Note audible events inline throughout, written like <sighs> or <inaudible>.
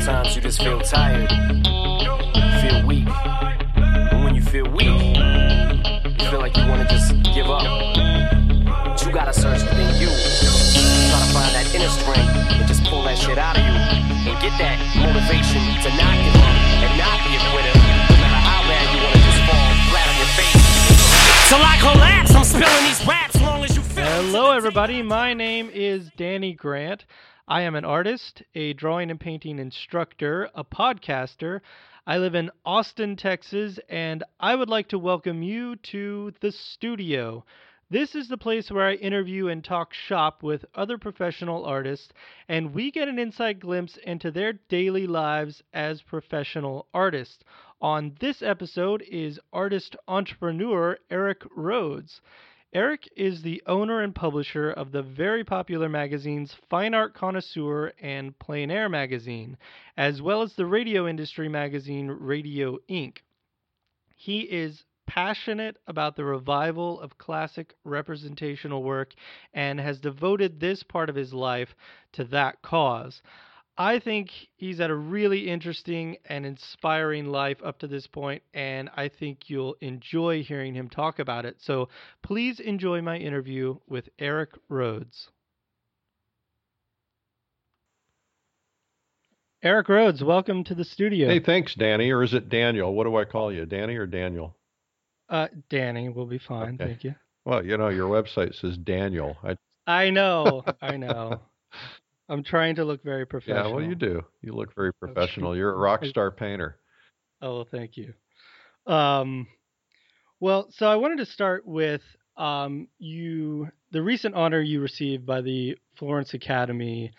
Sometimes you just feel tired, feel weak. And when you feel weak, you feel like you wanna just give up. But you gotta search within you. Try to find that inner strength and just pull that shit out of you. And get that motivation to not give up and not be a quitter. No matter how bad you wanna just fall flat on your face. Till I collapse, I'm spilling these raps long as you feel Hello, everybody. My name is Danny Grant. I am an artist, a drawing and painting instructor, a podcaster. I live in Austin, Texas, and I would like to welcome you to the studio. This is the place where I interview and talk shop with other professional artists, and we get an inside glimpse into their daily lives as professional artists. On this episode is artist entrepreneur Eric Rhoads. Eric is the owner and publisher of the very popular magazines Fine Art Connoisseur and Plein Air magazine, as well as the radio industry magazine Radio Ink. He is passionate about the revival of classic representational work and has devoted this part of his life to that cause. I think he's had a really interesting and inspiring life up to this point, and I think you'll enjoy hearing him talk about it. So please enjoy my interview with Eric Rhoads. Eric Rhoads, welcome to the studio. Hey, thanks, Danny. Or is it Daniel? What do I call you, Danny or Daniel? Uh, Danny will be fine. Okay. Thank you. Well, you know, your website says Daniel. I, I know. I know. <laughs> I'm trying to look very professional. yeah, well, you do. You look very professional. You're a rock star painter. Oh, well, thank you. Um, well, so I wanted to start with um, you, the recent honor you received by the Florence Academy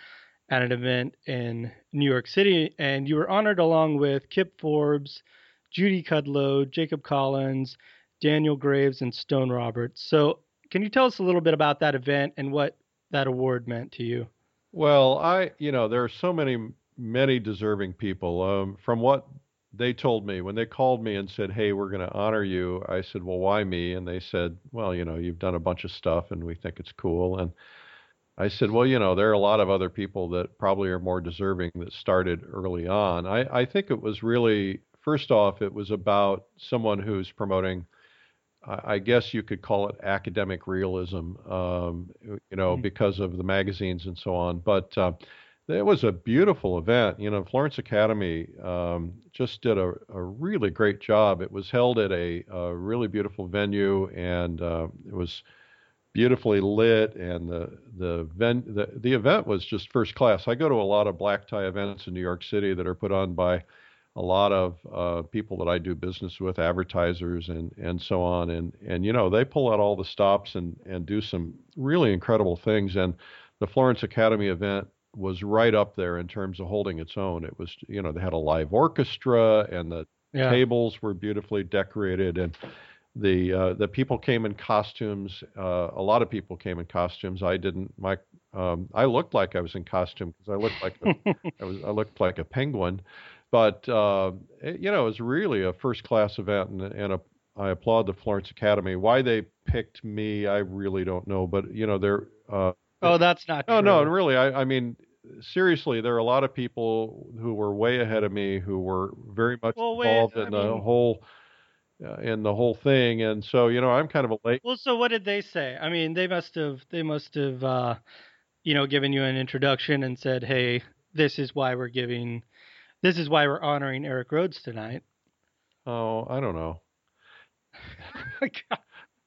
at an event in New York City, and you were honored along with Kip Forbes, Judy Kudlow, Jacob Collins, Daniel Graves, and Stone Roberts. So, can you tell us a little bit about that event and what that award meant to you? Well, I, you know, there are so many, many deserving people. Um, from what they told me when they called me and said, "Hey, we're going to honor you," I said, "Well, why me?" And they said, "Well, you know, you've done a bunch of stuff, and we think it's cool." And I said, "Well, you know, there are a lot of other people that probably are more deserving that started early on." I, I think it was really, first off, it was about someone who's promoting. I guess you could call it academic realism, um, you know, Mhm. because of the magazines and so on. But uh, it was a beautiful event. You know, Florence Academy um, just did a, a really great job. It was held at a, a really beautiful venue, and uh, it was beautifully lit, and the the, ven- the the event was just first class. I go to a lot of black tie events in New York City that are put on by a lot of uh, people that I do business with, advertisers and and so on, and and you know they pull out all the stops and and do some really incredible things. And the Florence Academy event was right up there in terms of holding its own. It was you know they had a live orchestra and the Yeah. tables were beautifully decorated and the uh, the people came in costumes. Uh, a lot of people came in costumes. I didn't. My um, I looked like I was in costume because I looked like a, <laughs> I was I looked like a penguin. But uh, it, you know, it was really a first class event, and, and a, I applaud the Florence Academy. Why they picked me, I really don't know. But you know, they're uh, oh, that's not no, true. no, really. I, I mean, seriously, there are a lot of people who were way ahead of me who were very much Well, wait, involved I in the mean- whole uh, in the whole thing, and so you know, I'm kind of a late. Well, so what did they say? I mean, they must have they must have uh, you know given you an introduction and said, "Hey, this is why we're giving, this is why we're honoring Eric Rhoads tonight." Oh, I don't know. <laughs>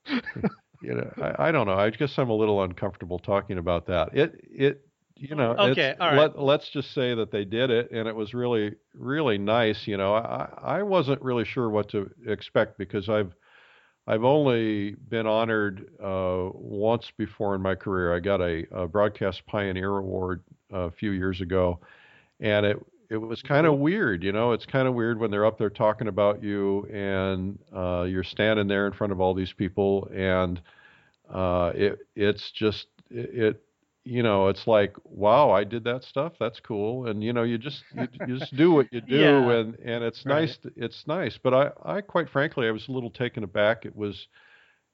<laughs> You know, I, I don't know. I guess I'm a little uncomfortable talking about that. It it you know Okay, it's, all right. let, let's just say that they did it and it was really really nice you know I, I wasn't really sure what to expect because i've i've only been honored uh, once before in my career i got a, a broadcast pioneer award a few years ago and it it was kind of weird you know? It's kind of weird when they're up there talking about you and uh, you're standing there in front of all these people and uh, it it's just it, it you know it's like wow i did that stuff? That's cool. And you know you just you, you just do what you <laughs> do Yeah. and and it's Right. nice it's nice. But i i quite frankly i was a little taken aback. It was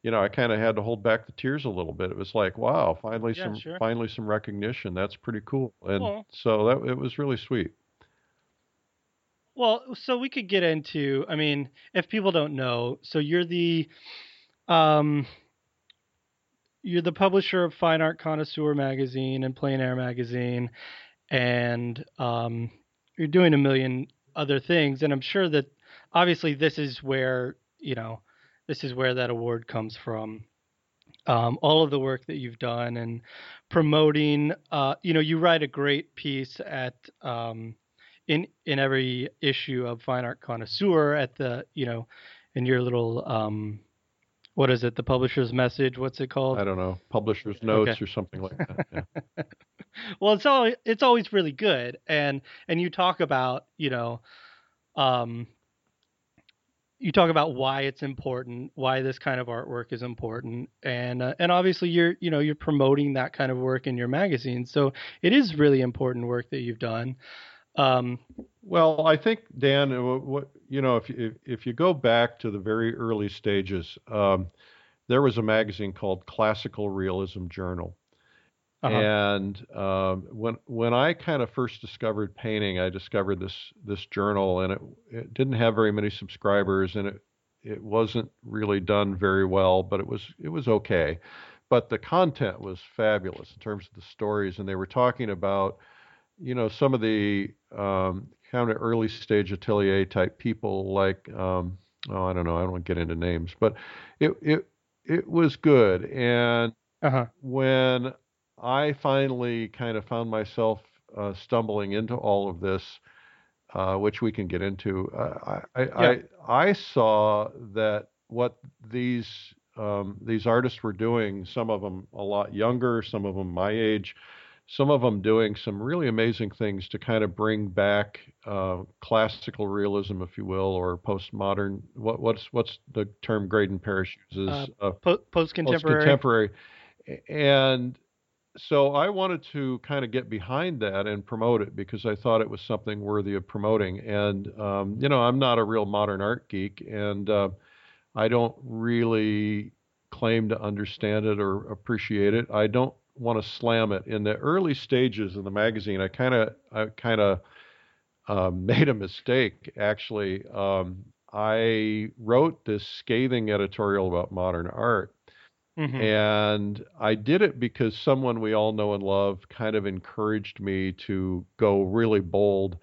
you know i kind of had to hold back the tears a little bit. It was like wow finally Yeah, some sure. finally some recognition. That's pretty cool. And Well- so that it was really sweet Well, so we could get into. I mean, if people don't know, so you're the, um, you're the publisher of Fine Art Connoisseur magazine and Plein Air magazine, and um, you're doing a million other things. And I'm sure that obviously this is where you know this is where that award comes from. Um, all of the work that you've done and promoting. Uh, you know, you write a great piece at um, in in every issue of Fine Art Connoisseur at the you know in your little um, what is it the publisher's message what's it called I don't know, publisher's notes Okay. or something like that. Yeah. <laughs> well it's always it's always really good and and you talk about you know um you talk about why it's important why this kind of artwork is important and uh, and obviously you're you know you're promoting that kind of work in your magazine so it is really important work that you've done um Well, I think Dan, uh, what, what you know, if you if you go back to the very early stages, um, there was a magazine called Classical Realism Journal, uh-huh. and um, when when I kind of first discovered painting, I discovered this this journal, and it it didn't have very many subscribers, and it it wasn't really done very well, but it was it was okay. But the content was fabulous in terms of the stories, and they were talking about you know some of the um, kind of early stage atelier type people like um, oh I don't know I don't get into names, but it it it was good. And uh-huh when I finally kind of found myself uh, stumbling into all of this, uh, which we can get into, uh, I, I, Yeah. I I saw that what these um, these artists were doing, some of them a lot younger, some of them my age, some of them doing some really amazing things to kind of bring back uh, classical realism, if you will, or postmodern. What, what's what's the term Graydon Parrish uses? Uh, Uh, po- post-contemporary contemporary. And so I wanted to kind of get behind that and promote it because I thought it was something worthy of promoting. And um, you know, I'm not a real modern art geek, and uh, I don't really claim to understand it or appreciate it. I don't want to slam it. In the early stages of the magazine, I kind of, I kind of um, <laughs> made a mistake. Actually, um, I wrote this scathing editorial about modern art. Mhm. And I did it because someone we all know and love kind of encouraged me to go really bold.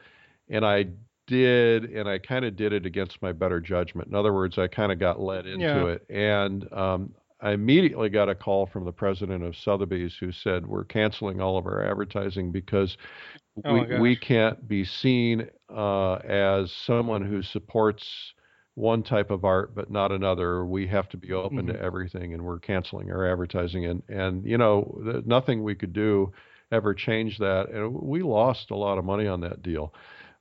And I did, and I kind of did it against my better judgment. In other words, I kind of got led into Yeah. it. And um, I immediately got a call from the president of Sotheby's who said, We're canceling all of our advertising because Oh we, we can't be seen uh, as someone who supports one type of art but not another. We have to be open Mhm. to everything, and we're canceling our advertising. And and you know, th- nothing we could do ever changed that, and we lost a lot of money on that deal.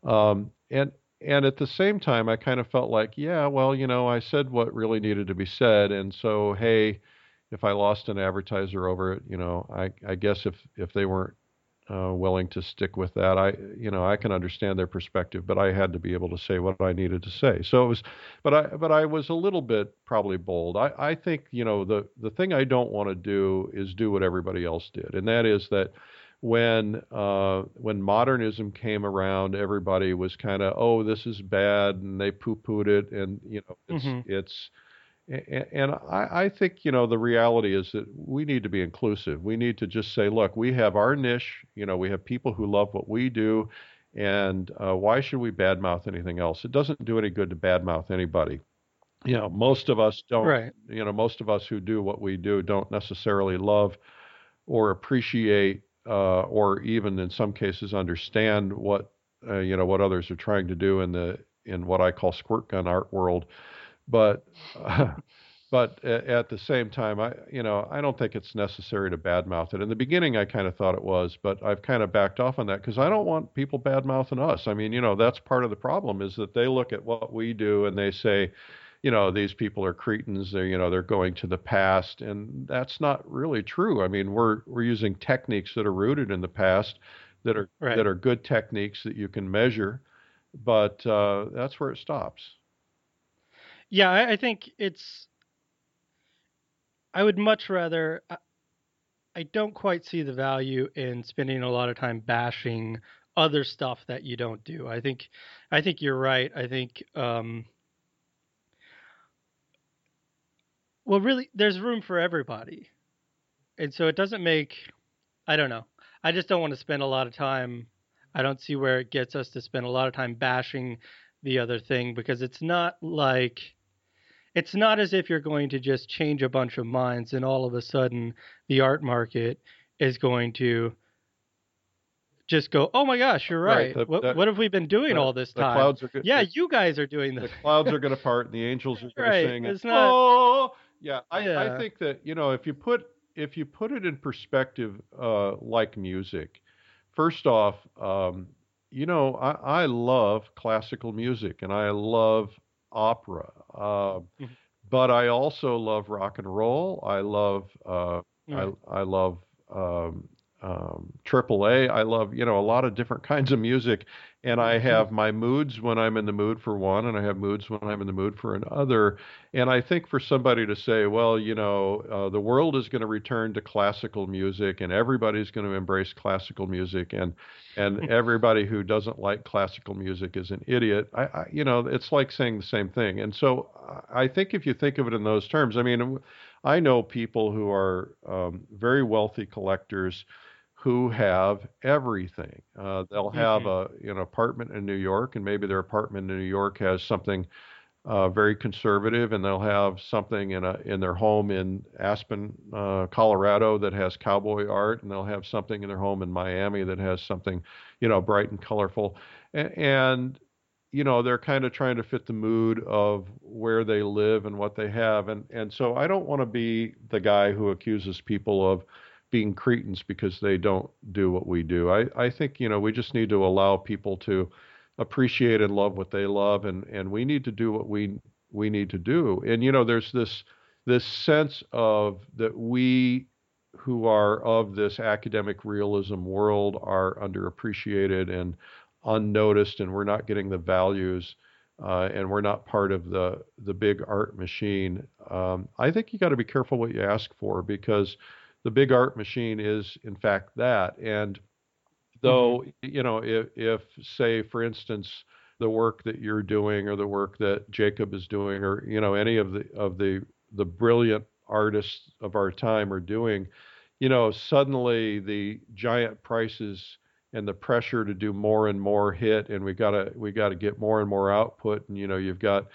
Um, and and at the same time, I kind of felt like, yeah, well, you know, I said what really needed to be said, and so hey, if I lost an advertiser over it, you know, I I guess if if they weren't uh, willing to stick with that. I, you know, I can understand their perspective, but I had to be able to say what I needed to say. So it was, but I, but I was a little bit probably bold. I, I think, you know, the the thing I don't want to do is do what everybody else did, and that is that when uh, when modernism came around, everybody was kind of, oh, this is bad, and they poo-pooed it, and you know, it's Mhm. it's And I, I think, you know, the reality is that we need to be inclusive. We need to just say, look, we have our niche. You know, we have people who love what we do. And uh, why should we badmouth anything else? It doesn't do any good to badmouth anybody. You know, most of us don't, Right. you know, most of us who do what we do don't necessarily love or appreciate uh, or even in some cases understand what, uh, you know, what others are trying to do in the, in what I call squirt gun art world but uh, <laughs> but at the same time, I you know I don't think it's necessary to badmouth it. In the beginning, I kind of thought it was, but I've kind of backed off on that because I don't want people badmouthing us. I mean, you know, that's part of the problem is that they look at what we do and they say, you know, these people are cretins. They're you know they're going to the past, and that's not really true. I mean, we're we're using techniques that are rooted in the past, that are Right. that are good techniques that you can measure, but uh, that's where it stops. Yeah, I, I think it's. I would much rather. I, I don't quite see the value in spending a lot of time bashing other stuff that you don't do. I think I think you're right. I think um well really there's room for everybody. And so it doesn't make I don't know. I just don't want to spend a lot of time I don't see where it gets us to spend a lot of time bashing the other thing because it's not like it's not as if you're going to just change a bunch of minds and all of a sudden the art market is going to just go, oh my gosh, you're right. right. The, what, that, what, have we been doing the, all this time? The clouds are good. Yeah, the, you guys are doing this. The clouds are going <laughs> to part, and the angels are going right. to sing. It's not. Oh, yeah. I, yeah. I think that you know if you put if you put it in perspective, uh, like music, first off, um, you know I, I love classical music and I love opera, uh, mm-hmm. but I also love rock and roll. I love uh. I, I love um, um, AAA. I love, you know, a lot of different <laughs> kinds of music. And I mm-hmm. have my moods when I'm in the mood for one, and I have moods when I'm in the mood for another. And I think for somebody to say, well, you know, uh, the world is going to return to classical music, and everybody's going to embrace classical music, and and <laughs> everybody who doesn't like classical music is an idiot. I, I, you know, it's like saying the same thing. And so I think if you think of it in those terms, I mean, I know people who are um, very wealthy collectors who have everything. Uh, they'll have mm-hmm. a an apartment in New York, and maybe their apartment in New York has something uh, very conservative, and they'll have something in a in their home in Aspen, uh, Colorado, that has cowboy art, and they'll have something in their home in Miami that has something, you know, bright and colorful, and, and you know they're kind of trying to fit the mood of where they live and what they have, and and so I don't want to be the guy who accuses people of being cretins because they don't do what we do. I, I think, you know, we just need to allow people to appreciate and love what they love and, and we need to do what we we need to do. And you know, there's this this sense of that we who are of this academic realism world are underappreciated and unnoticed and we're not getting the values uh, and we're not part of the the big art machine. Um, I think you got to be careful what you ask for because the big art machine is in fact that. And though mm-hmm. you know, if, if say for instance the work that you're doing or the work that Jacob is doing or you know any of the of the the brilliant artists of our time are doing, you know, suddenly the giant prices and the pressure to do more and more hit and we got to we got to get more and more output and you know you've got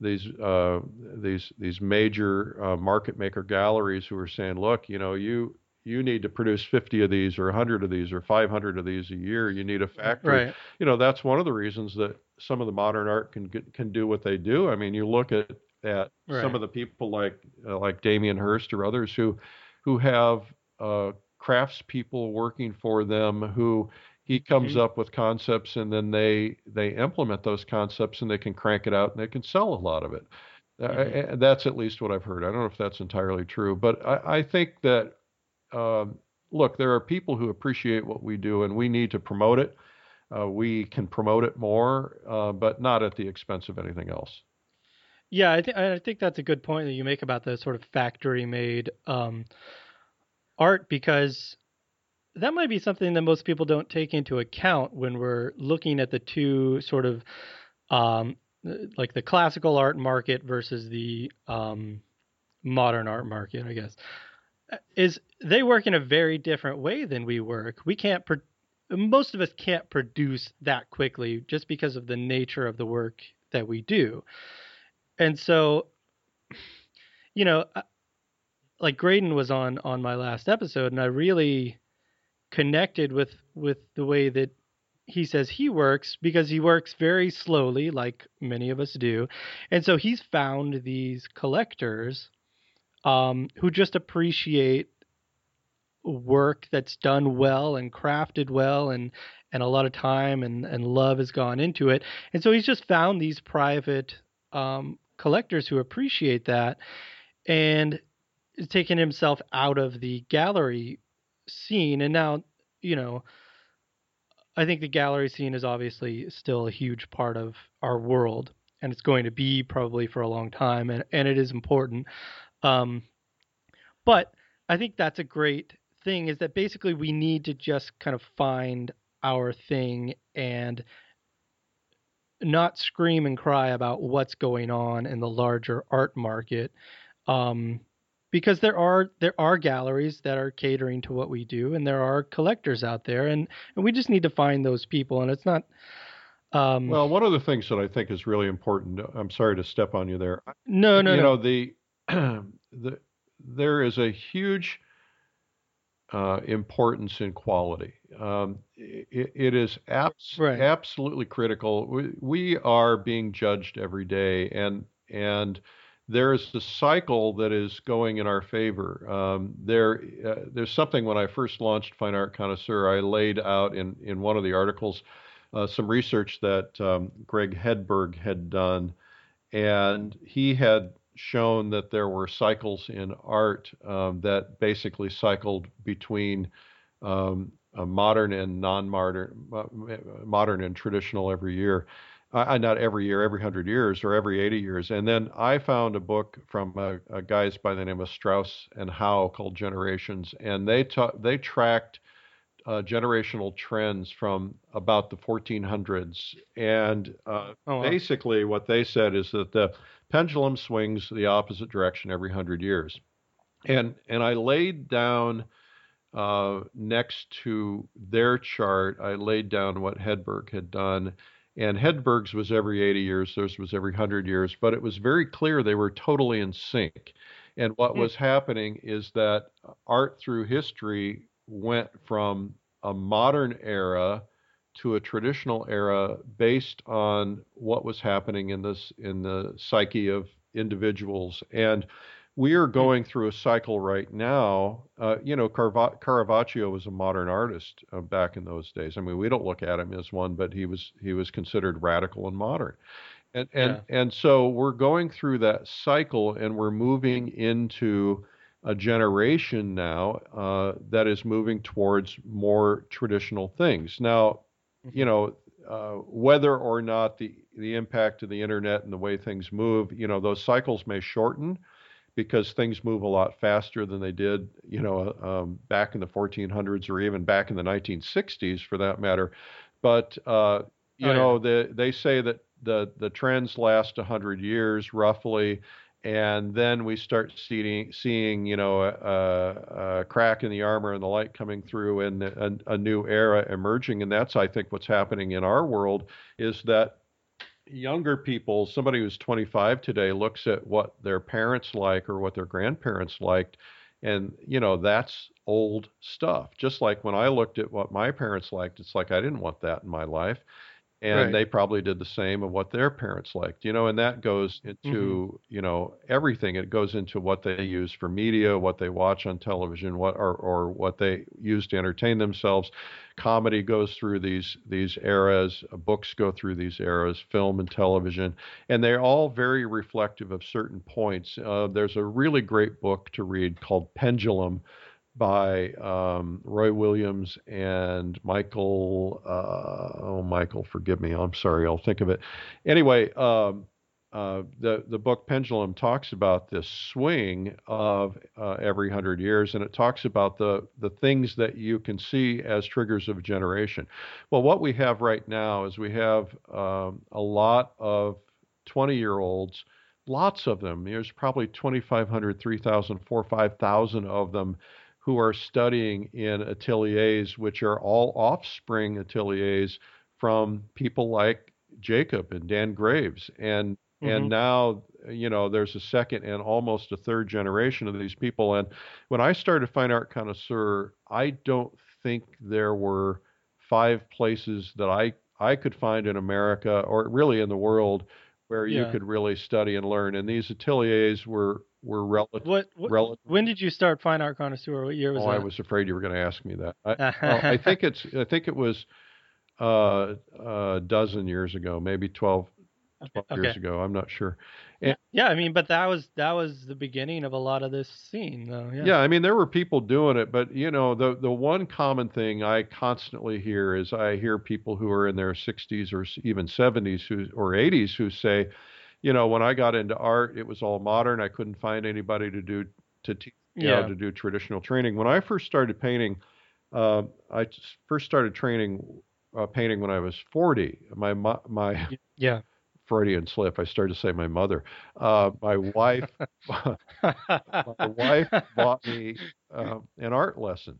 these uh, these these major uh, market maker galleries who are saying, look, you know, you you need to produce 50 of these or 100 of these or 500 of these a year. You need a factory. Right. You know, that's one of the reasons that some of the modern art can can do what they do. I mean, you look at at right. some of the people like uh, like Damien Hirst or others who who have uh, craftspeople working for them who he comes mm-hmm. up with concepts and then they they implement those concepts and they can crank it out and they can sell a lot of it mm-hmm. uh, that's at least what i've heard i don't know if that's entirely true but i, I think that um, look there are people who appreciate what we do and we need to promote it uh, we can promote it more uh, but not at the expense of anything else yeah i think i think that's a good point that you make about the sort of factory made um, art because that might be something that most people don't take into account when we're looking at the two sort of um, like the classical art market versus the um, modern art market, I guess, is they work in a very different way than we work. We can't, pro- most of us can't produce that quickly just because of the nature of the work that we do. And so, you know, like Graydon was on on my last episode, and I really connected with with the way that he says he works because he works very slowly like many of us do. And so he's found these collectors um, who just appreciate work that's done well and crafted well and and a lot of time and and love has gone into it. And so he's just found these private um, collectors who appreciate that and taken himself out of the gallery scene and now you know i think the gallery scene is obviously still a huge part of our world and it's going to be probably for a long time and, and it is important. Um, but i think that's a great thing is that basically we need to just kind of find our thing and not scream and cry about what's going on in the larger art market. Um, because there are there are galleries that are catering to what we do and there are collectors out there and, and we just need to find those people and it's not um, well one of the things that i think is really important i'm sorry to step on you there no no you no. know the <clears throat> the there is a huge uh, importance in quality. Um, it, it is abs- Right. absolutely critical. We, we are being judged every day, and and there is a cycle that is going in our favor. Um, there, uh, there's something when I first launched Fine Art Connoisseur, I laid out in in one of the articles uh, some research that um, Greg Hedberg had done, and he had shown that there were cycles in art um, that basically cycled between um, modern and non-modern, uh, modern and traditional every year. Uh, not every year, every hundred years or every 80 years. And then I found a book from a guys by the name of Strauss and Howe called Generations, and they ta- they tracked uh, generational trends from about the 1400s. And uh, Oh, wow. basically, what they said is that the pendulum swings the opposite direction every hundred years. And and I laid down uh, next to their chart, I laid down what Hedberg had done. And Hedberg's was every 80 years, theirs was every 100 years, but it was very clear they were totally in sync. And what Hmm. was happening is that art through history went from a modern era to a traditional era based on what was happening in this in the psyche of individuals and we are going through a cycle right now uh, you know caravaggio was a modern artist uh, back in those days. I mean we don't look at him as one but he was he was considered radical and modern. And and and so we're going through that cycle and we're moving into a generation now uh, that is moving towards more traditional things. Now, you know, uh, whether or not the the impact of the internet and the way things move, you know, those cycles may shorten because things move a lot faster than they did, you know, um, back in the 1400s or even back in the 1960s, for that matter. But uh, you Oh, yeah. know, the, they say that the the trends last 100 years roughly and then we start seeing, seeing you know, a, a crack in the armor and the light coming through, and a, a new era emerging. And that's, I think, what's happening in our world is that younger people, somebody who's 25 today, looks at what their parents like or what their grandparents liked, and you know, that's old stuff. Just like when I looked at what my parents liked, it's like I didn't want that in my life and Right. they probably did the same of what their parents liked you know and that goes into you know everything. It goes into what they use for media what they watch on television what or, or what they use to entertain themselves. Comedy goes through these these eras. Books go through these eras film and television and they're all very reflective of certain points. Uh, there's a really great book to read called pendulum by um, Roy Williams and Michael. Uh, oh, Michael, forgive me. I'm sorry. I'll think of it. Anyway, um, uh, the the book Pendulum talks about this swing of uh, every hundred years, and it talks about the the things that you can see as triggers of generation. Well, what we have right now is we have um, a lot of 20 year olds. Lots of them. There's probably 2,500, 3,000, 4,000, 5,000 of them who are studying in ateliers, which are all offspring ateliers from people like Jacob and Dan Graves. And Mhm. and now, you know, there's a second and almost a third generation of these people. And when I started Fine Art Connoisseur, I don't think there were five places that I I could find in America or really in the world where you could really study and learn. And these ateliers were were relative. What, what Rel- when did you start Fine Art Connoisseur? What year was oh, that? I was afraid you were going to ask me that. I, <laughs> well, I think it's. I think it was uh, a dozen years ago, maybe 12, 12 years ago. I'm not sure. Yeah, I mean, but that was that was the beginning of a lot of this scene, though. Yeah. Yeah. I mean, there were people doing it, but you know, the the one common thing I constantly hear is I hear people who are in their 60s or even 70s who or 80s who say, you know, when I got into art, it was all modern. I couldn't find anybody to do to teach how to do traditional training. When I first started painting, uh, I first started training uh, painting when I was 40. My my yeah. <laughs> Freudian slip. I started to say my mother. Uh, my wife, <laughs> my wife bought me uh, <laughs> an art lesson.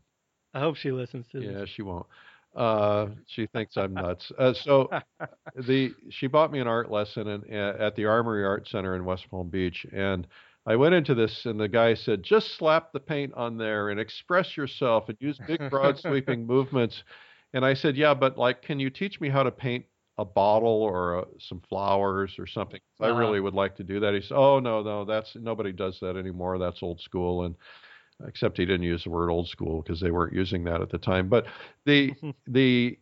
I hope she listens to Yeah, this. Yeah, she won't. Uh, she thinks I'm nuts. Uh, so <laughs> the she bought me an art lesson in, at the Armory Art Center in West Palm Beach, and I went into this, and the guy said, "Just slap the paint on there and express yourself and use big, broad, <laughs> sweeping movements." And I said, "Yeah, but like, can you teach me how to paint a bottle or uh some flowers or something? I Uh-huh. really would like to do that." He said, "Oh no, no, that's nobody does that anymore. That's old school." And except he didn't use the word old school because they weren't using that at the time. But the <laughs> the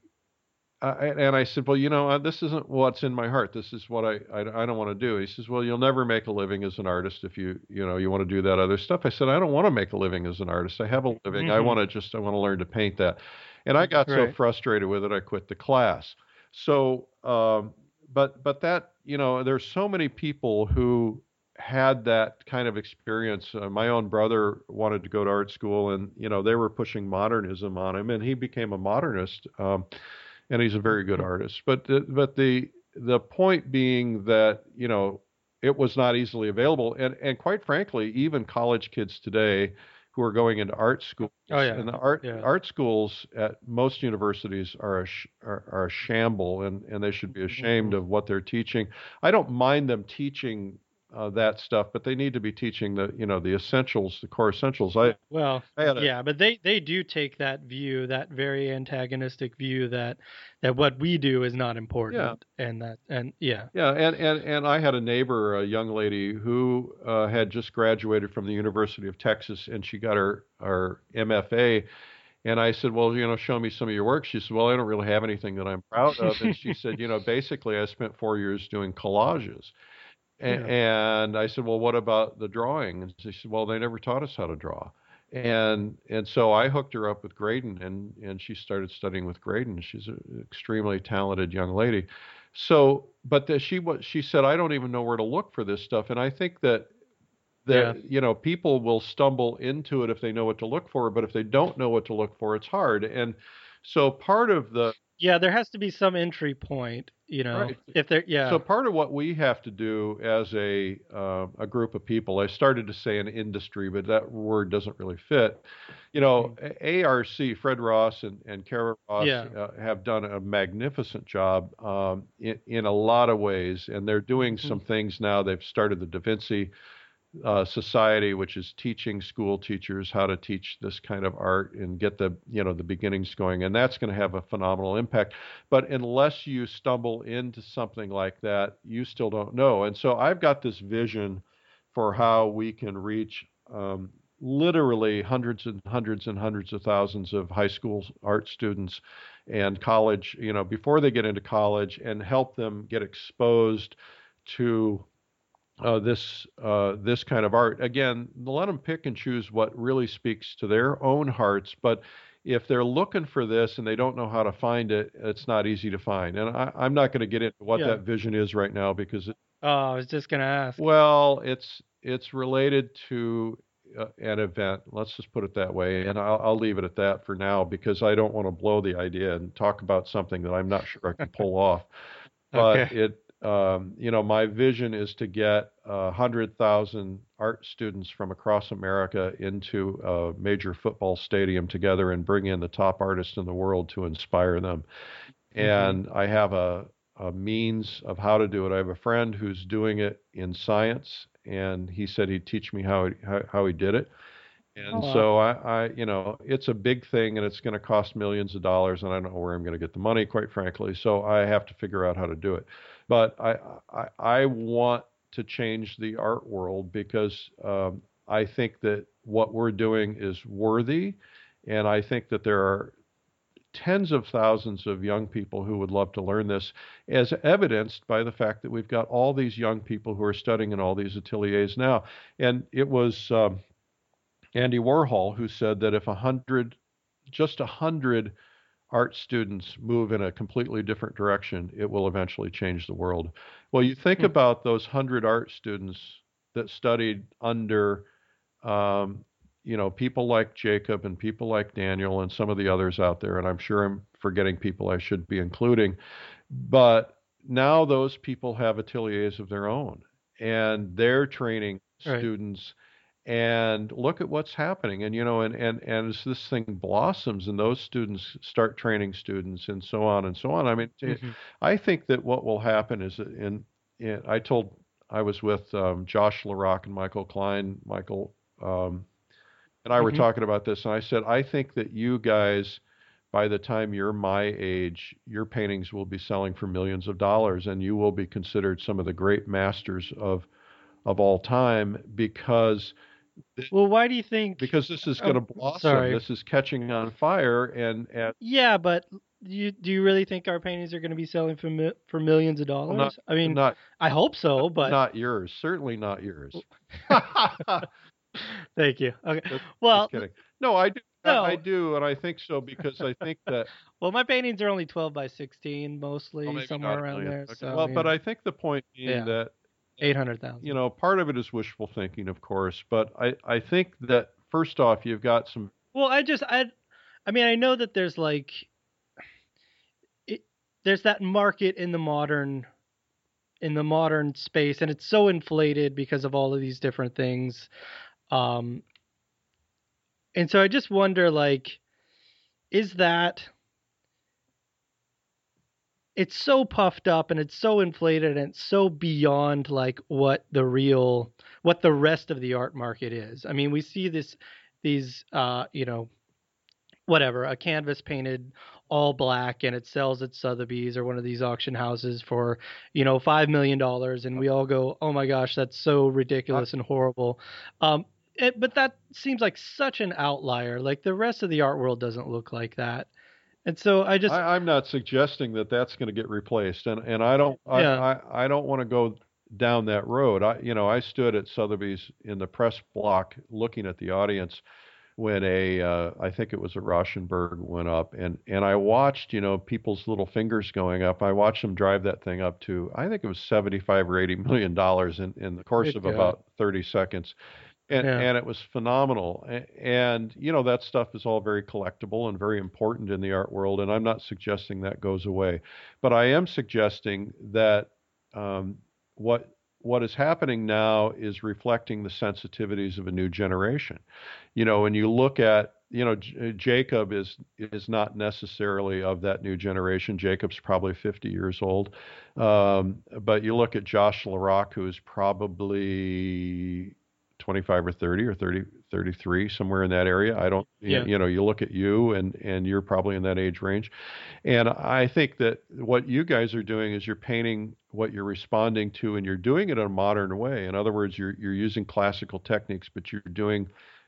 uh, and I said, well, you know, uh, this isn't what's in my heart. This is what I, I I don't want to do. He says, well, you'll never make a living as an artist if you you know you want to do that other stuff. I said, I don't want to make a living as an artist. I have a living. I Mhm. want to just I want to learn to paint that. And I got so frustrated with it, I quit the class. So, um, but but that you know, there's so many people who had that kind of experience. Uh, my own brother wanted to go to art school, and you know they were pushing modernism on him, and he became a modernist, um, and he's a very good artist. But the, but the the point being that you know it was not easily available, and and quite frankly, even college kids today who are going into art school Oh, yeah. and the art Yeah. art schools at most universities are a sh- are, are a shamble, and and they should be ashamed Mhm. of what they're teaching. I don't mind them teaching uh, that stuff, but they need to be teaching the you know the essentials, the core essentials. I Well, I had a, yeah, but they they do take that view, that very antagonistic view that that what we do is not important, and that and yeah, Yeah, and, and, and I had a neighbor, a young lady who uh, had just graduated from the University of Texas, and she got her her MFA. And I said, well, you know, show me some of your work. She said, well, I don't really have anything that I'm proud of. And she said, you know, <laughs> basically, I spent four years doing collages. A- And I said, well, what about the drawing? And she said, well, they never taught us how to draw. And and so I hooked her up with Graydon, and and she started studying with Graydon. She's an extremely talented young lady. So, but the, she was she said, I don't even know where to look for this stuff. And I think that that Yeah. you know people will stumble into it if they know what to look for, but if they don't know what to look for, it's hard. And so part of the yeah, there has to be some entry point, you know, Right. if there, yeah, So part of what we have to do as a uh, a group of people, I started to say an industry, but that word doesn't really fit. You know, A- ARC, Fred Ross and and Kara Ross Yeah. uh, have done a magnificent job um, in in a lot of ways, and they're doing some things now. They've started the Da Vinci uh, Society, which is teaching school teachers how to teach this kind of art and get the you know the beginnings going, and that's going to have a phenomenal impact. But unless you stumble into something like that, you still don't know. And so I've got this vision for how we can reach um, literally hundreds and hundreds and hundreds of thousands of high school art students and college, you know, before they get into college and help them get exposed to uh, this uh, this kind of art. Again, let them pick and choose what really speaks to their own hearts. But if they're looking for this and they don't know how to find it, it's not easy to find. And I, I'm not going to get into what Yeah. that vision is right now because, it, oh, I was just gonna ask. well, it's it's related to uh, an event. Let's just put it that way. And I'll, I'll leave it at that for now because I don't want to blow the idea and talk about something that I'm not sure I can pull <laughs> off. But Okay. it, um, you know, my vision is to get a hundred thousand art students from across America into a major football stadium together and bring in the top artists in the world to inspire them. And I have a, a means of how to do it. I have a friend who's doing it in science, and he said he'd teach me how he, how, how he did it. And Oh, wow. so I, I, you know, it's a big thing and it's going to cost millions of dollars, and I don't know where I'm going to get the money, quite frankly. So I have to figure out how to do it. But I, I, I want to change the art world because um, I think that what we're doing is worthy, and I think that there are tens of thousands of young people who would love to learn this, as evidenced by the fact that we've got all these young people who are studying in all these ateliers now. And it was um, Andy Warhol who said that if a hundred, just a hundred art students move in a completely different direction, it will eventually change the world. Well, you think Hmm. about those hundred art students that studied under, um, you know, people like Jacob and people like Daniel and some of the others out there, and I'm sure I'm forgetting people I should be including, but now those people have ateliers of their own and they're training Right. students and look at what's happening and you know and and and as this thing blossoms and those students start training students and so on and so on i mean Mhm. i think that what will happen is that in, in i told i was with um, josh larock and michael klein michael um, and i were Mhm. talking about this and i said i think that you guys by the time you're my age your paintings will be selling for millions of dollars and you will be considered some of the great masters of of all time because Well, why do you think? because this is Oh, going to blossom. sorry. This is catching on fire, and, and Yeah, but you do you really think our paintings are going to be selling for mi- for millions of dollars? not I mean, not I hope so, but not yours. Certainly not yours. <laughs> thank you. Okay. Just- Well, Just kidding. No, I do. I, I do, and I think so because I think that <laughs> well, my paintings are only 12 by 16 mostly, well, somewhere around there. Okay. So, well, but I think the point being Yeah. that 800,000. you know part of it is wishful thinking, of course, but I I think that first off you've got some Well, I just I I mean, I know that there's like it, there's that market in the modern in the modern space and it's so inflated because of all of these different things. Um and so I just wonder like is that it's so puffed up and it's so inflated and it's so beyond like what the real what the rest of the art market is. I mean, we see this these uh, you know, whatever, a canvas painted all black and it sells at Sotheby's or one of these auction houses for, you know, five million dollars and we all go, Oh my gosh, that's so ridiculous and horrible. Um it, but that seems like such an outlier. Like the rest of the art world doesn't look like that. And so I just I, I'm not suggesting that that's going to get replaced, and and I don't I Yeah. I, I don't want to go down that road. I you know I stood at Sotheby's in the press block looking at the audience when a uh, I think it was a Rauschenberg went up, and and I watched you know people's little fingers going up. I watched them drive that thing up to I think it was 75 or 80 million dollars in in the course Good of God. about 30 seconds and Yeah. and it was phenomenal. And you know that stuff is all very collectible and very important in the art world. And I'm not suggesting that goes away, but I am suggesting that um, what what is happening now is reflecting the sensitivities of a new generation. You know, when you look at you know J- Jacob is is not necessarily of that new generation. Jacob's probably 50 years old, um, but you look at Josh Larock, who is probably 25 or 30 or 30 33 somewhere in that area. I don't you- Yeah. you know you look at you and and you're probably in that age range. And i think that what you guys are doing is you're painting what you're responding to and you're doing it in a modern way. In other words you're you're using classical techniques but you're doing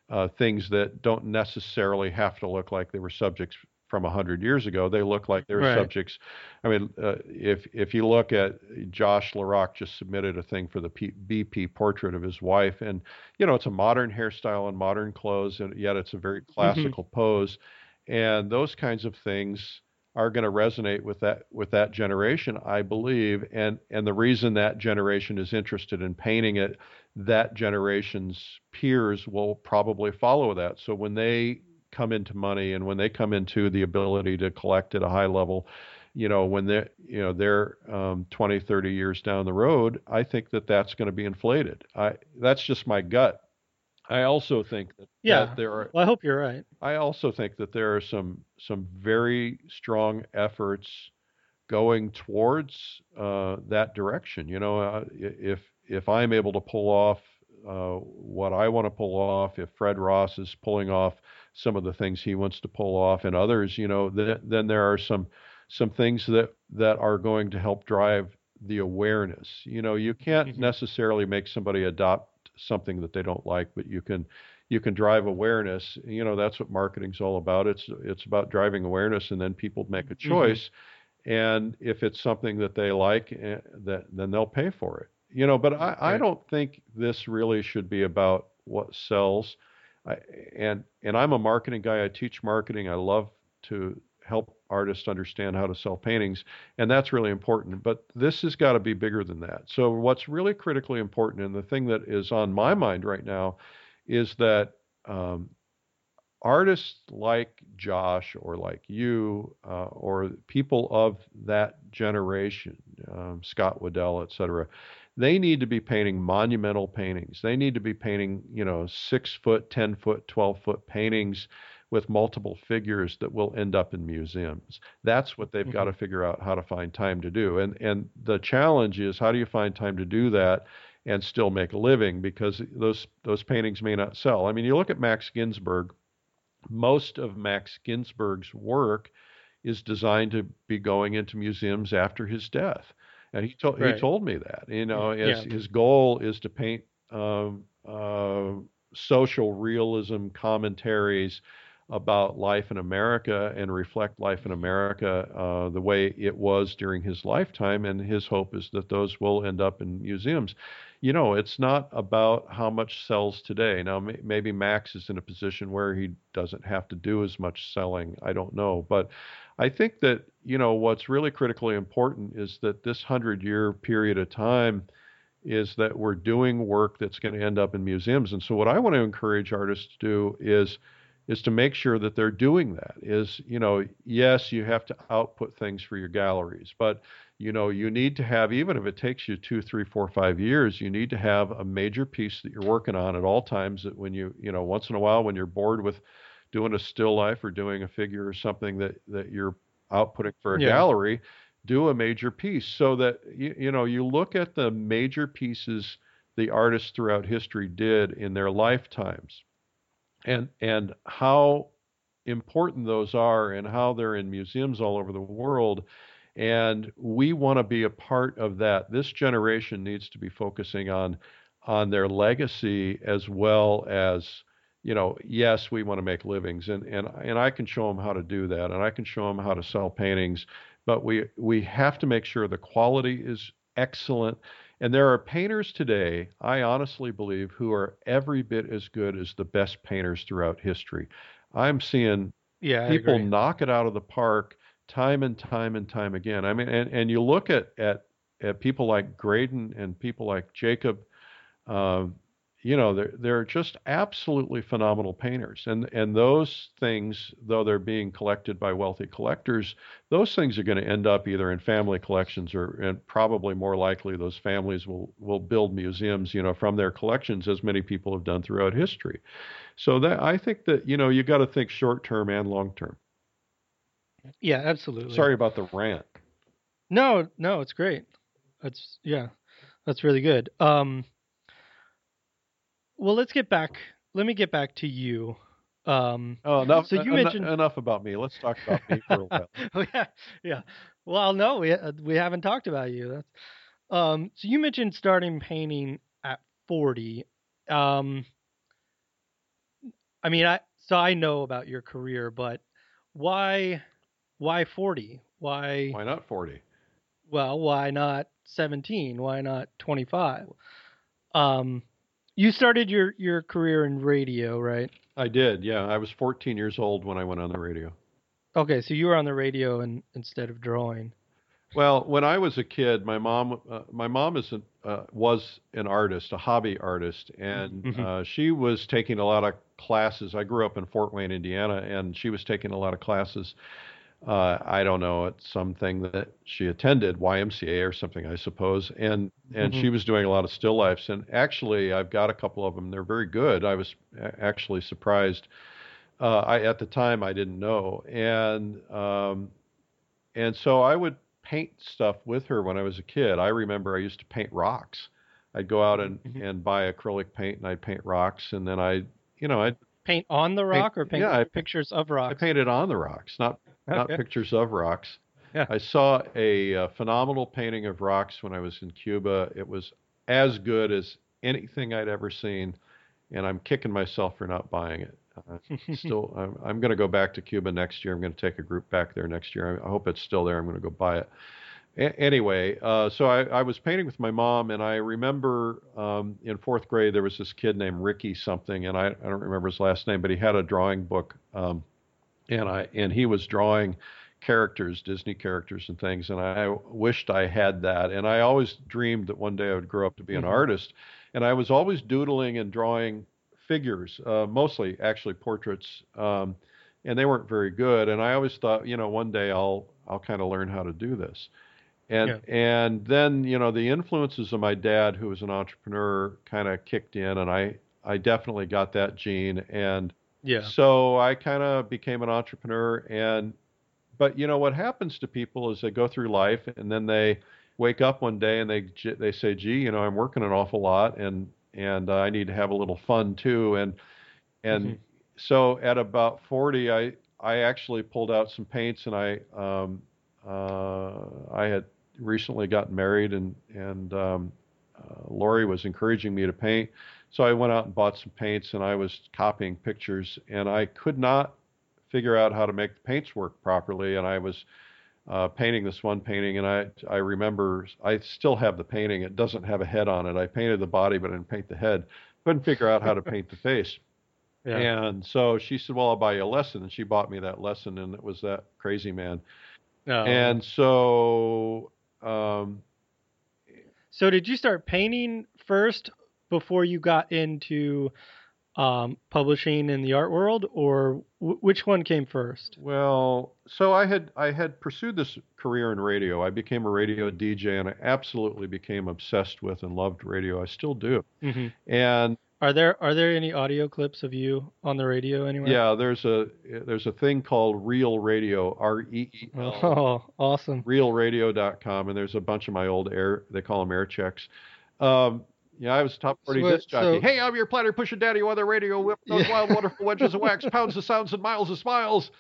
uh, things that don't necessarily have to look like they were subjects from a 100 years ago they look like they're Right. subjects. I mean uh, if if you look at josh larock just submitted a thing for the P, bp portrait of his wife and you know it's a modern hairstyle and modern clothes and yet it's a very classical pose and those kinds of things are going to resonate with that with that generation i believe and and the reason that generation is interested in painting it that generation's peers will probably follow that. So when they come into money and when they come into the ability to collect at a high level you know when they're you know they're um, 20 30 years down the road i think that that's going to be inflated i that's just my gut i also think that, Yeah. that there are well, I hope you're right. I also think that there are some some very strong efforts going towards uh, that direction. You know, uh, if if I'm able to pull off uh, what I want to pull off, if Fred Ross is pulling off some of the things he wants to pull off, and others, you know, th- then there are some some things that that are going to help drive the awareness. You know, you can't Mhm. necessarily make somebody adopt something that they don't like, but you can you can drive awareness. You know, that's what marketing's all about. It's it's about driving awareness, and then people make a choice. And if it's something that they like, eh, that then they'll pay for it. You know, but I, I don't think this really should be about what sells. I, and and I'm a marketing guy. I teach marketing. I love to help artists understand how to sell paintings, and that's really important. But this has got to be bigger than that. So what's really critically important, and the thing that is on my mind right now, is that um, artists like Josh or like you uh, or people of that generation, um, Scott Waddell, et cetera, they need to be painting monumental paintings. They need to be painting, you know, six foot, 10 foot, 12 foot paintings with multiple figures that will end up in museums. That's what they've mm-hmm. got to figure out how to find time to do. And and the challenge is how do you find time to do that and still make a living because those those paintings may not sell. I mean, you look at Max Ginsburg, most of Max Ginsburg's work is designed to be going into museums after his death. And he told right. he told me that you know his yeah. his goal is to paint um, uh, social realism commentaries about life in America and reflect life in America uh, the way it was during his lifetime. And his hope is that those will end up in museums. You know, it's not about how much sells today. Now, maybe Max is in a position where he doesn't have to do as much selling. I don't know. But I think that, you know, what's really critically important is that this hundred year period of time is that we're doing work that's going to end up in museums. And so, what I want to encourage artists to do is is to make sure that they're doing that is you know yes you have to output things for your galleries but you know you need to have even if it takes you two three four five years you need to have a major piece that you're working on at all times that when you you know once in a while when you're bored with doing a still life or doing a figure or something that that you're outputting for a yeah. gallery do a major piece so that you, you know you look at the major pieces the artists throughout history did in their lifetimes and and how important those are and how they're in museums all over the world and we want to be a part of that this generation needs to be focusing on on their legacy as well as you know yes we want to make livings and and and I can show them how to do that and I can show them how to sell paintings but we we have to make sure the quality is excellent and there are painters today, I honestly believe, who are every bit as good as the best painters throughout history. I'm seeing yeah, people knock it out of the park time and time and time again. I mean, and, and you look at, at, at people like Graydon and people like Jacob, um, you know, they're they're just absolutely phenomenal painters. And and those things, though they're being collected by wealthy collectors, those things are going to end up either in family collections or and probably more likely those families will will build museums, you know, from their collections as many people have done throughout history. So that I think that, you know, you got to think short term and long term. Yeah, absolutely. Sorry about the rant. No, no, it's great. That's yeah. That's really good. Um well, let's get back. Let me get back to you. Um, oh, enough. So you mentioned enough about me. Let's talk about me for a while. <laughs> oh, yeah, yeah. Well, no, we uh, we haven't talked about you. That's um. So you mentioned starting painting at forty. Um. I mean, I so I know about your career, but why why forty? Why why not forty? Well, why not seventeen? Why not twenty five? Um you started your your career in radio, right? I did. Yeah, I was 14 years old when I went on the radio. Okay, so you were on the radio and instead of drawing. Well, when I was a kid, my mom uh, my mom is an, uh, was an artist, a hobby artist, and mm-hmm. uh, she was taking a lot of classes. I grew up in Fort Wayne, Indiana, and she was taking a lot of classes uh, I don't know, it's something that she attended, YMCA or something, I suppose. And and mm-hmm. she was doing a lot of still lifes. And actually, I've got a couple of them. They're very good. I was actually surprised. Uh, I at the time I didn't know, and um, and so I would paint stuff with her when I was a kid. I remember I used to paint rocks. I'd go out and, mm-hmm. and buy acrylic paint and I'd paint rocks, and then I, you know, I'd paint on the rock paint, or paint yeah, pictures of rocks. I painted on the rocks, not <laughs> not pictures of rocks. Yeah. I saw a, a, uh, phenomenal painting of rocks when I was in Cuba. It was as good as anything I'd ever seen, and I'm kicking myself for not buying it. Uh, <laughs> still, I'm, I'm going to go back to Cuba next year. I'm going to take a group back there next year. I, I hope it's still there. I'm going to go buy it. A- anyway, uh, so I, I, was painting with my mom, and I remember um, in fourth grade there was this kid named Ricky something, and I, I don't remember his last name, but he had a drawing book. Um, and I and he was drawing characters, Disney characters and things, and I wished I had that. And I always dreamed that one day I would grow up to be an mm-hmm. artist, and I was always doodling and drawing figures, uh, mostly actually portraits, um, and they weren't very good. And I always thought, you know, one day I'll I'll kind of learn how to do this. And Yeah. and then you know the influences of my dad, who was an entrepreneur, kind of kicked in, and I I definitely got that gene. And Yeah. so I kind of became an entrepreneur. And but you know what happens to people is they go through life and then they wake up one day and they they say, "Gee, you know, I'm working an awful lot, and and uh, I need to have a little fun too." And and Mhm. so at about 40, I I actually pulled out some paints and I um, uh, I had recently gotten married and and um, uh, Lori was encouraging me to paint. So I went out and bought some paints and I was copying pictures and I could not figure out how to make the paints work properly and I was uh, painting this one painting and I I remember I still have the painting. It doesn't have a head on it. I painted the body but I didn't paint the head. Couldn't figure out how to paint the face. <laughs> Yeah. And so she said, "Well, I'll buy you a lesson." And she bought me that lesson, and it was that crazy man. Oh. And so, um, so did you start painting first before you got into um, publishing in the art world, or w- which one came first? well, so I had I had pursued this career in radio. I became a radio DJ, and I absolutely became obsessed with and loved radio. I still do. hmm And Are there are there any audio clips of you on the radio anywhere? yeah, there's a there's a thing called Reel Radio, R E E L. <laughs> Oh, awesome. reelradio.com and there's a bunch of my old air they call them air checks um yeah i was top 40 So, disc jockey so- hey i'm your platter pushing daddy on the radio whip <laughs> those Yeah. wild wonderful wedges of wax pounds of sounds and miles of smiles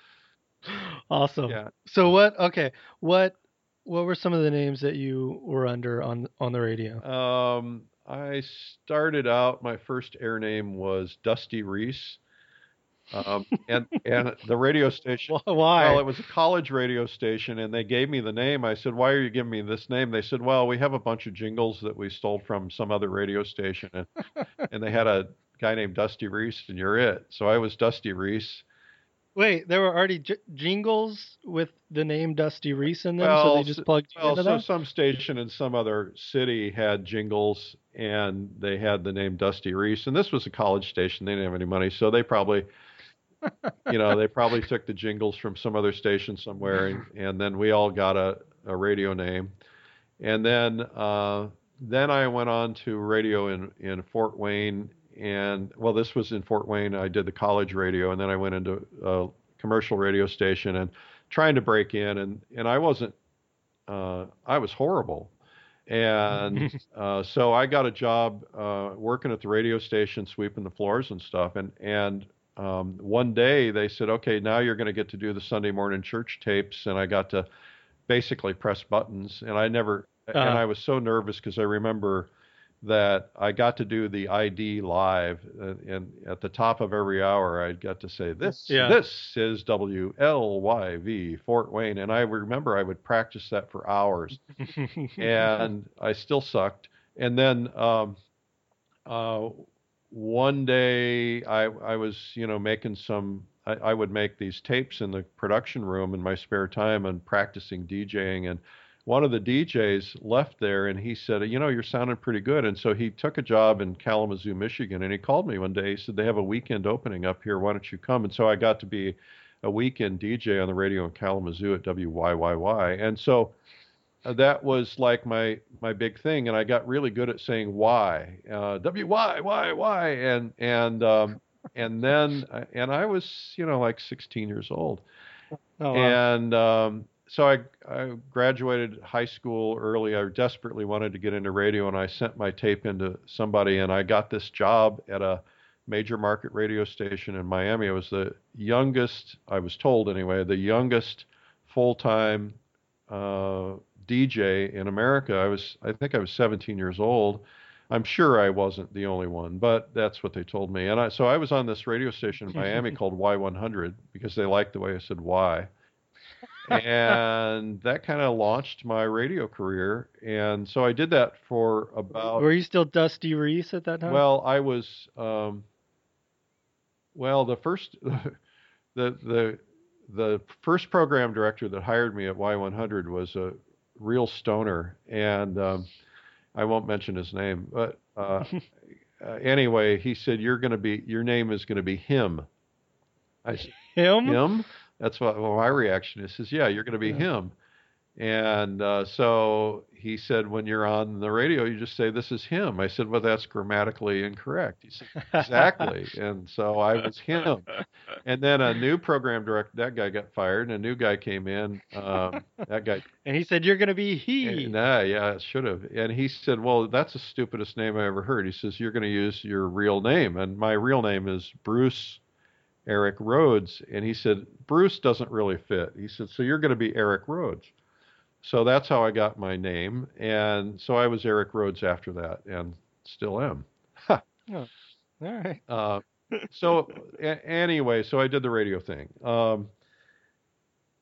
Awesome. yeah So what? Okay, what what were some of the names that you were under on on the radio? um i started out my first air name was dusty reese um and and the radio station Wh- <laughs> Why? Well, it was a college radio station, and they gave me the name. I said, "Why are you giving me this name?" They said, "Well, we have a bunch of jingles that we stole from some other radio station, and <laughs> and they had a guy named Dusty Reese, and you're it." So I was Dusty Reese. Wait, there were already j- jingles with the name Dusty Reese in them, so they just plugged Well, into so that. some station in some other city had jingles, and they had the name Dusty Reese, and this was a college station. They didn't have any money, so they probably. You know, they probably took the jingles from some other station somewhere, and, and then we all got a, a radio name. And then uh, then I went on to radio in, in Fort Wayne, and well, this was in Fort Wayne. I did the college radio, and then I went into a commercial radio station and trying to break in, and and I wasn't. Uh, I was horrible. And <laughs> uh, so I got a job uh, working at the radio station, sweeping the floors and stuff. And and um, one day they said, okay, now you're going to get to do the Sunday morning church tapes, and I got to basically press buttons. And I never, and Uh-huh. I was so nervous because I remember that I got to do the ID live, and, and at the top of every hour, I got to say this. Yeah. This is WLYV Fort Wayne, and I remember I would practice that for hours <laughs> and I still sucked. And then um, uh, one day I, I was, you know, making some. I, I would make these tapes in the production room in my spare time and practicing DJing. And one of the DJs left there, and he said, "You know, you're sounding pretty good." And so he took a job in Kalamazoo, Michigan, and he called me one day. He said, "They have a weekend opening up here. Why don't you come?" And so I got to be a weekend DJ on the radio in Kalamazoo at WYYY. And so that was like my my big thing, and I got really good at saying why, uh, W Y Y Y, and and um, and then uh, and I was you know like 16 years old, oh, wow. and um, so I I graduated high school early. I desperately wanted to get into radio, and I sent my tape into somebody, and I got this job at a major market radio station in Miami. I was the youngest, I was told anyway, the youngest full time uh, DJ in America. I was, I think I was 17 years old. I'm sure I wasn't the only one, but that's what they told me. And I, so I was on this radio station in Miami <laughs> called Y100 because they liked the way I said Y. and that kind of launched my radio career. And so I did that for about were you still Dusty Reese at that time? well, I was um, well the first <laughs> the the the first program director that hired me at Y100 was a real stoner, and um, I won't mention his name, but uh, <laughs> uh, anyway, he said, "You're going to be your name is going to be him." I said, Him? "Him?" That's what well, my reaction is. Says, "Yeah, you're going to be Yeah. him." And uh, so he said, "When you're on the radio, you just say this is him." I said, "Well, that's grammatically incorrect." He said, "Exactly." <laughs> and so I was him. And then a new program director, that guy got fired, and a new guy came in. Um, that guy <laughs> And he said, You're going to be he. Nah, yeah, it should have. And he said, "Well, that's the stupidest name I ever heard." He says, "You're going to use your real name, and my real name is Bruce Eric Rhoads." And he said, "Bruce doesn't really fit." He said, "So you're going to be Eric Rhoads." So that's how I got my name, and so I was Eric Rhoads after that, and still am. All right. Uh, so a- anyway, so I did the radio thing. Um,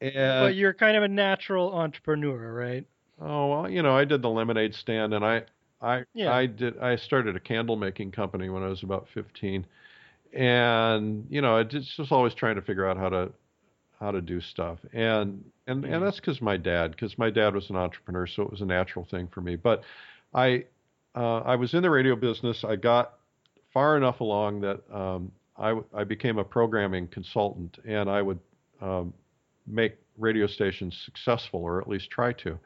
and but you're kind of a natural entrepreneur, right? Oh well, you know, I did the lemonade stand, and I, I, Yeah. I did. I started a candle making company when I was about fifteen, and you know, I just was always trying to figure out how to, how to do stuff, and and and that's because my dad, because my dad was an entrepreneur, so it was a natural thing for me. But I, uh, I was in the radio business. I got far enough along that um, I, I became a programming consultant, and I would um, make radio stations successful, or at least try to.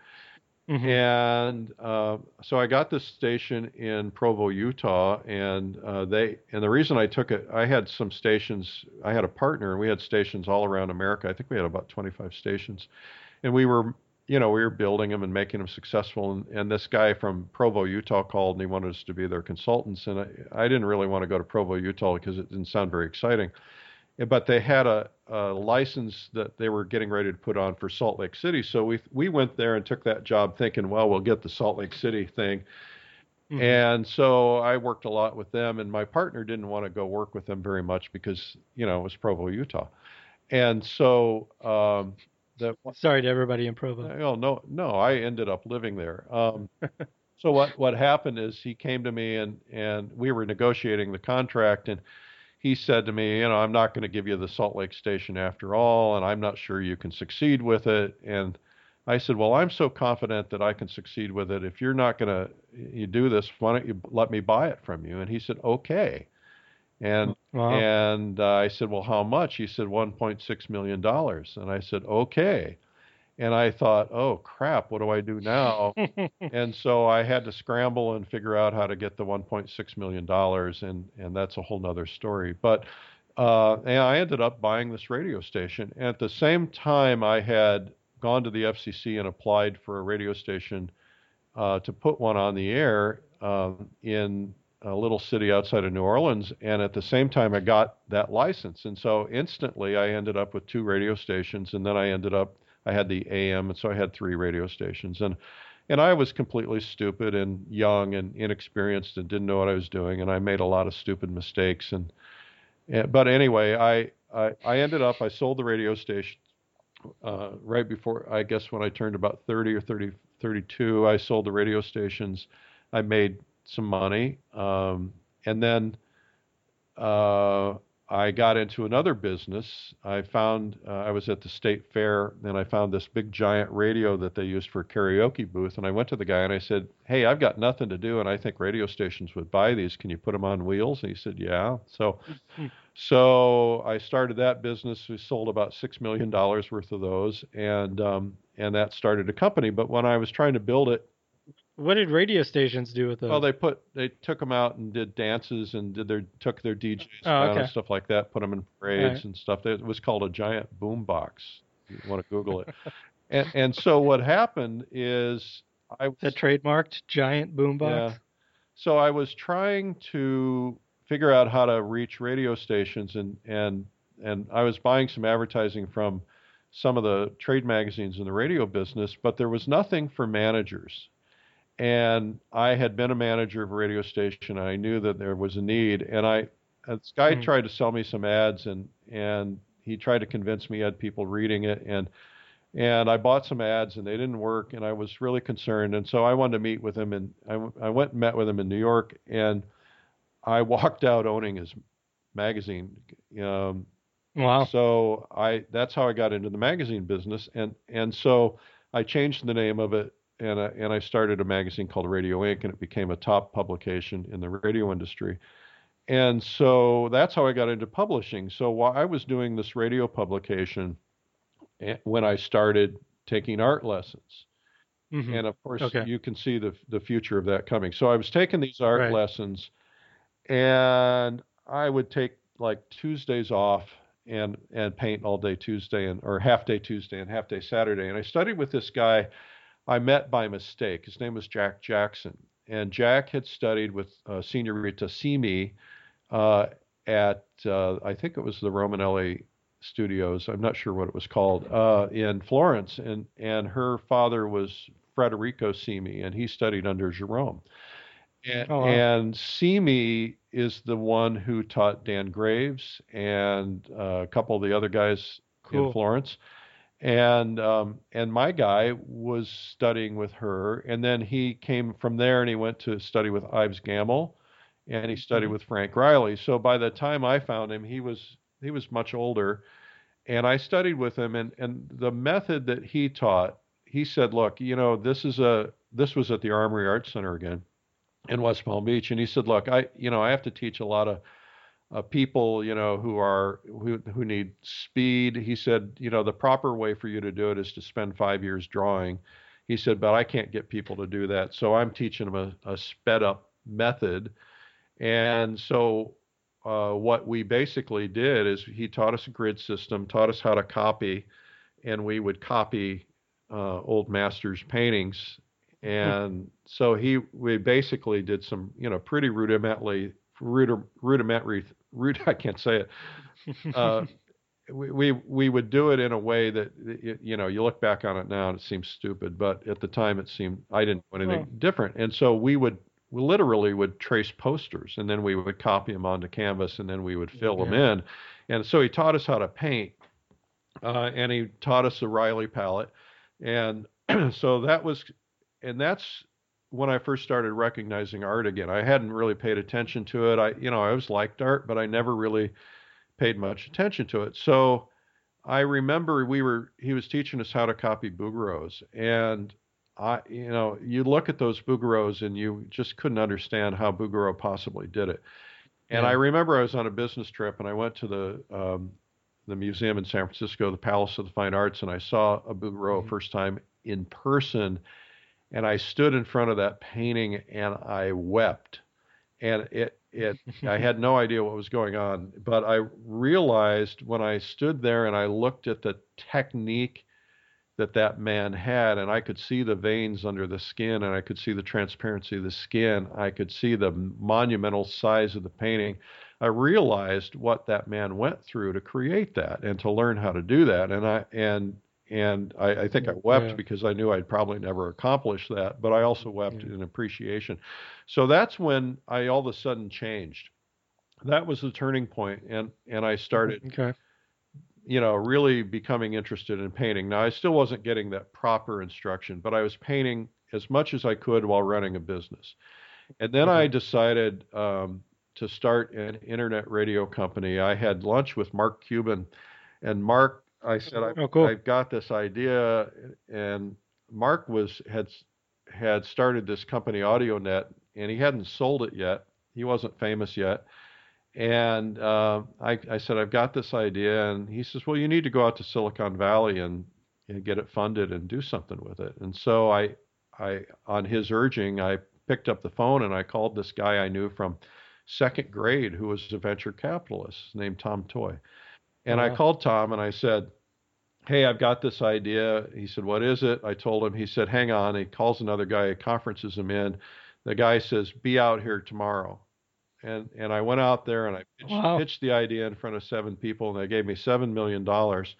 Mhm. And uh, so I got this station in Provo, Utah, and uh, they and the reason I took it, I had some stations. I had a partner, and we had stations all around America. I think we had about 25 stations, and we were, you know, we were building them and making them successful. And, and this guy from Provo, Utah, called, and he wanted us to be their consultants. And I, I didn't really want to go to Provo, Utah, because it didn't sound very exciting. But they had a, a license that they were getting ready to put on for Salt Lake City. So we we went there and took that job, thinking, well, we'll get the Salt Lake City thing. Mhm. And so I worked a lot with them, and my partner didn't want to go work with them very much because you know it was Provo, Utah. And so um, the Sorry to everybody in Provo. Oh no, no, I ended up living there. Um, <laughs> so what what happened is he came to me and and we were negotiating the contract and he said to me, you know, I'm not going to give you the Salt Lake station after all, and I'm not sure you can succeed with it. And I said, well, I'm so confident that I can succeed with it. If you're not going to you do this, why don't you let me buy it from you? And he said, okay. And Wow. and uh, I said, well, how much? He said, 1.6 million dollars. And I said, okay. And I thought, oh crap, what do I do now? <laughs> and so I had to scramble and figure out how to get the 1.6 million dollars, and and that's a whole nother story. But uh, and I ended up buying this radio station. And at the same time, I had gone to the FCC and applied for a radio station uh, to put one on the air um, in a little city outside of New Orleans. And at the same time, I got that license. And so instantly, I ended up with two radio stations, and then I ended up I had the AM, and so I had three radio stations. And and I was completely stupid and young and inexperienced and didn't know what I was doing, and I made a lot of stupid mistakes. And, and but anyway, I, I I ended up I sold the radio station uh, right before I guess when I turned about 30 or 30 32. I sold the radio stations. I made some money, um, and then uh, I got into another business. I found uh, I was at the state fair and I found this big giant radio that they used for a karaoke booth. And I went to the guy and I said, "Hey, I've got nothing to do, and I think radio stations would buy these. Can you put them on wheels?" And he said, "Yeah." So, <laughs> so I started that business. We sold about six million dollars worth of those, and um, and that started a company. But when I was trying to build it, what did radio stations do with those? well, they put they took them out and did dances and did their took their DJs Oh, around and stuff like that. Put them in parades Right. and stuff. It was called a giant boom box. You want to Google it. and and so what happened is I was the trademarked giant boombox. yeah. So I was trying to figure out how to reach radio stations and and and I was buying some advertising from some of the trade magazines in the radio business, but there was nothing for managers. And I had been a manager of a radio station. And I knew that there was a need, and I this guy Hmm. tried to sell me some ads, and and he tried to convince me he had people reading it, and and I bought some ads and they didn't work and I was really concerned and so I wanted to meet with him and I went and met with him in New York and I <laughs> walked out owning his magazine. Um, Wow. so I that's how I got into the magazine business and and so I changed the name of it and I, and I started a magazine called Radio Ink, and it became a top publication in the radio industry. And so that's how I got into publishing. So while I was doing this radio publication, eh, when I started taking art lessons, mm-hmm. and of course okay. you can see the the future of that coming. So I was taking these art right. lessons, and I would take like Tuesdays off and and paint all day Tuesday and or half day Tuesday and half day Saturday. And I studied with this guy I met by mistake. His name was Jack Jackson, and Jack had studied with uh, Nerina Simi uh, at uh, I think it was the Romanelli Studios. I'm not sure what it was called uh, in Florence, and and her father was Federico Simi, and he studied under Gérôme. And, oh, wow. and Simi is the one who taught Dan Graves and uh, a couple of the other guys cool. in Florence. And um, and my guy was studying with her, and then he came from there and he went to study with Ives Gammell, and he studied mm-hmm. with Frank Reilly. So by the time I found him, he was he was much older, and I studied with him. And and the method that he taught, he said, look, you know, this is a this was at the Armory Arts Center again in West Palm Beach, and he said, "Look, I you know I have to teach a lot of uh, people you know who are who who need speed." He said, "You know the proper way for you to do it is to spend five years drawing." He said, "But I can't get people to do that, so I'm teaching them a, a sped up method." And so uh, what we basically did is he taught us a grid system, taught us how to copy, and we would copy uh, old masters' paintings Hmm. And so he, we basically did some, you know, pretty rudimentary, rudimentary, rud, <laughs> I can't say it. Uh, <laughs> we, we we would do it in a way that you know you look back on it now and it seems stupid, but at the time it seemed I didn't do anything different. And so we would we literally would trace posters and then we would copy them onto canvas and then we would fill yeah. them in. And so he taught us how to paint, uh, and he taught us the Reilly palette, and <clears throat> so that was and that's when I first started recognizing art again. I hadn't really paid attention to it. I, you know, I always liked art, but I never really paid much attention to it. So I remember we were he was teaching us how to copy Bouguereaus, and I, you know, you look at those Bouguereaus and you just couldn't understand how Bouguereau possibly did it. And yeah. I remember I was on a business trip and I went to the um, the museum in San Francisco, the Palace of the Fine Arts, and I saw a Bouguereau mm-hmm. first time in person and I stood in front of that painting and I wept. And it it <laughs> I had no idea what was going on, but I realized when I stood there and I looked at the technique that that man had and I could see the veins under the skin and I could see the transparency of the skin. I could see the monumental size of the painting. I realized what that man went through to create that and to learn how to do that. And I and and I, I think I wept yeah. because I knew I'd probably never accomplish that, but I also wept yeah. in appreciation. So that's when I all of a sudden changed. That was the turning point, and and I started, okay. you know, really becoming interested in painting. Now I still wasn't getting that proper instruction, but I was painting as much as I could while running a business. And then I decided um, to start an internet radio company. I had lunch with Mark Cuban, and Mark I said, I've, oh, cool. I've got this idea, and Mark was had had started this company AudioNet, and he hadn't sold it yet. He wasn't famous yet, and uh, I, I said, I've got this idea, and he says, well, you need to go out to Silicon Valley and, and get it funded and do something with it. And so I, I, on his urging, I picked up the phone and I called this guy I knew from second grade who was a venture capitalist named Tom Toy. And I called Tom and I said, Hey, I've got this idea. He said, What is it? I told him. He said, Hang on. He calls another guy, conferences him in. The guy says, Be out here tomorrow. And and I went out there and I pitched, wow. pitched the idea in front of seven people, and they gave me seven million dollars.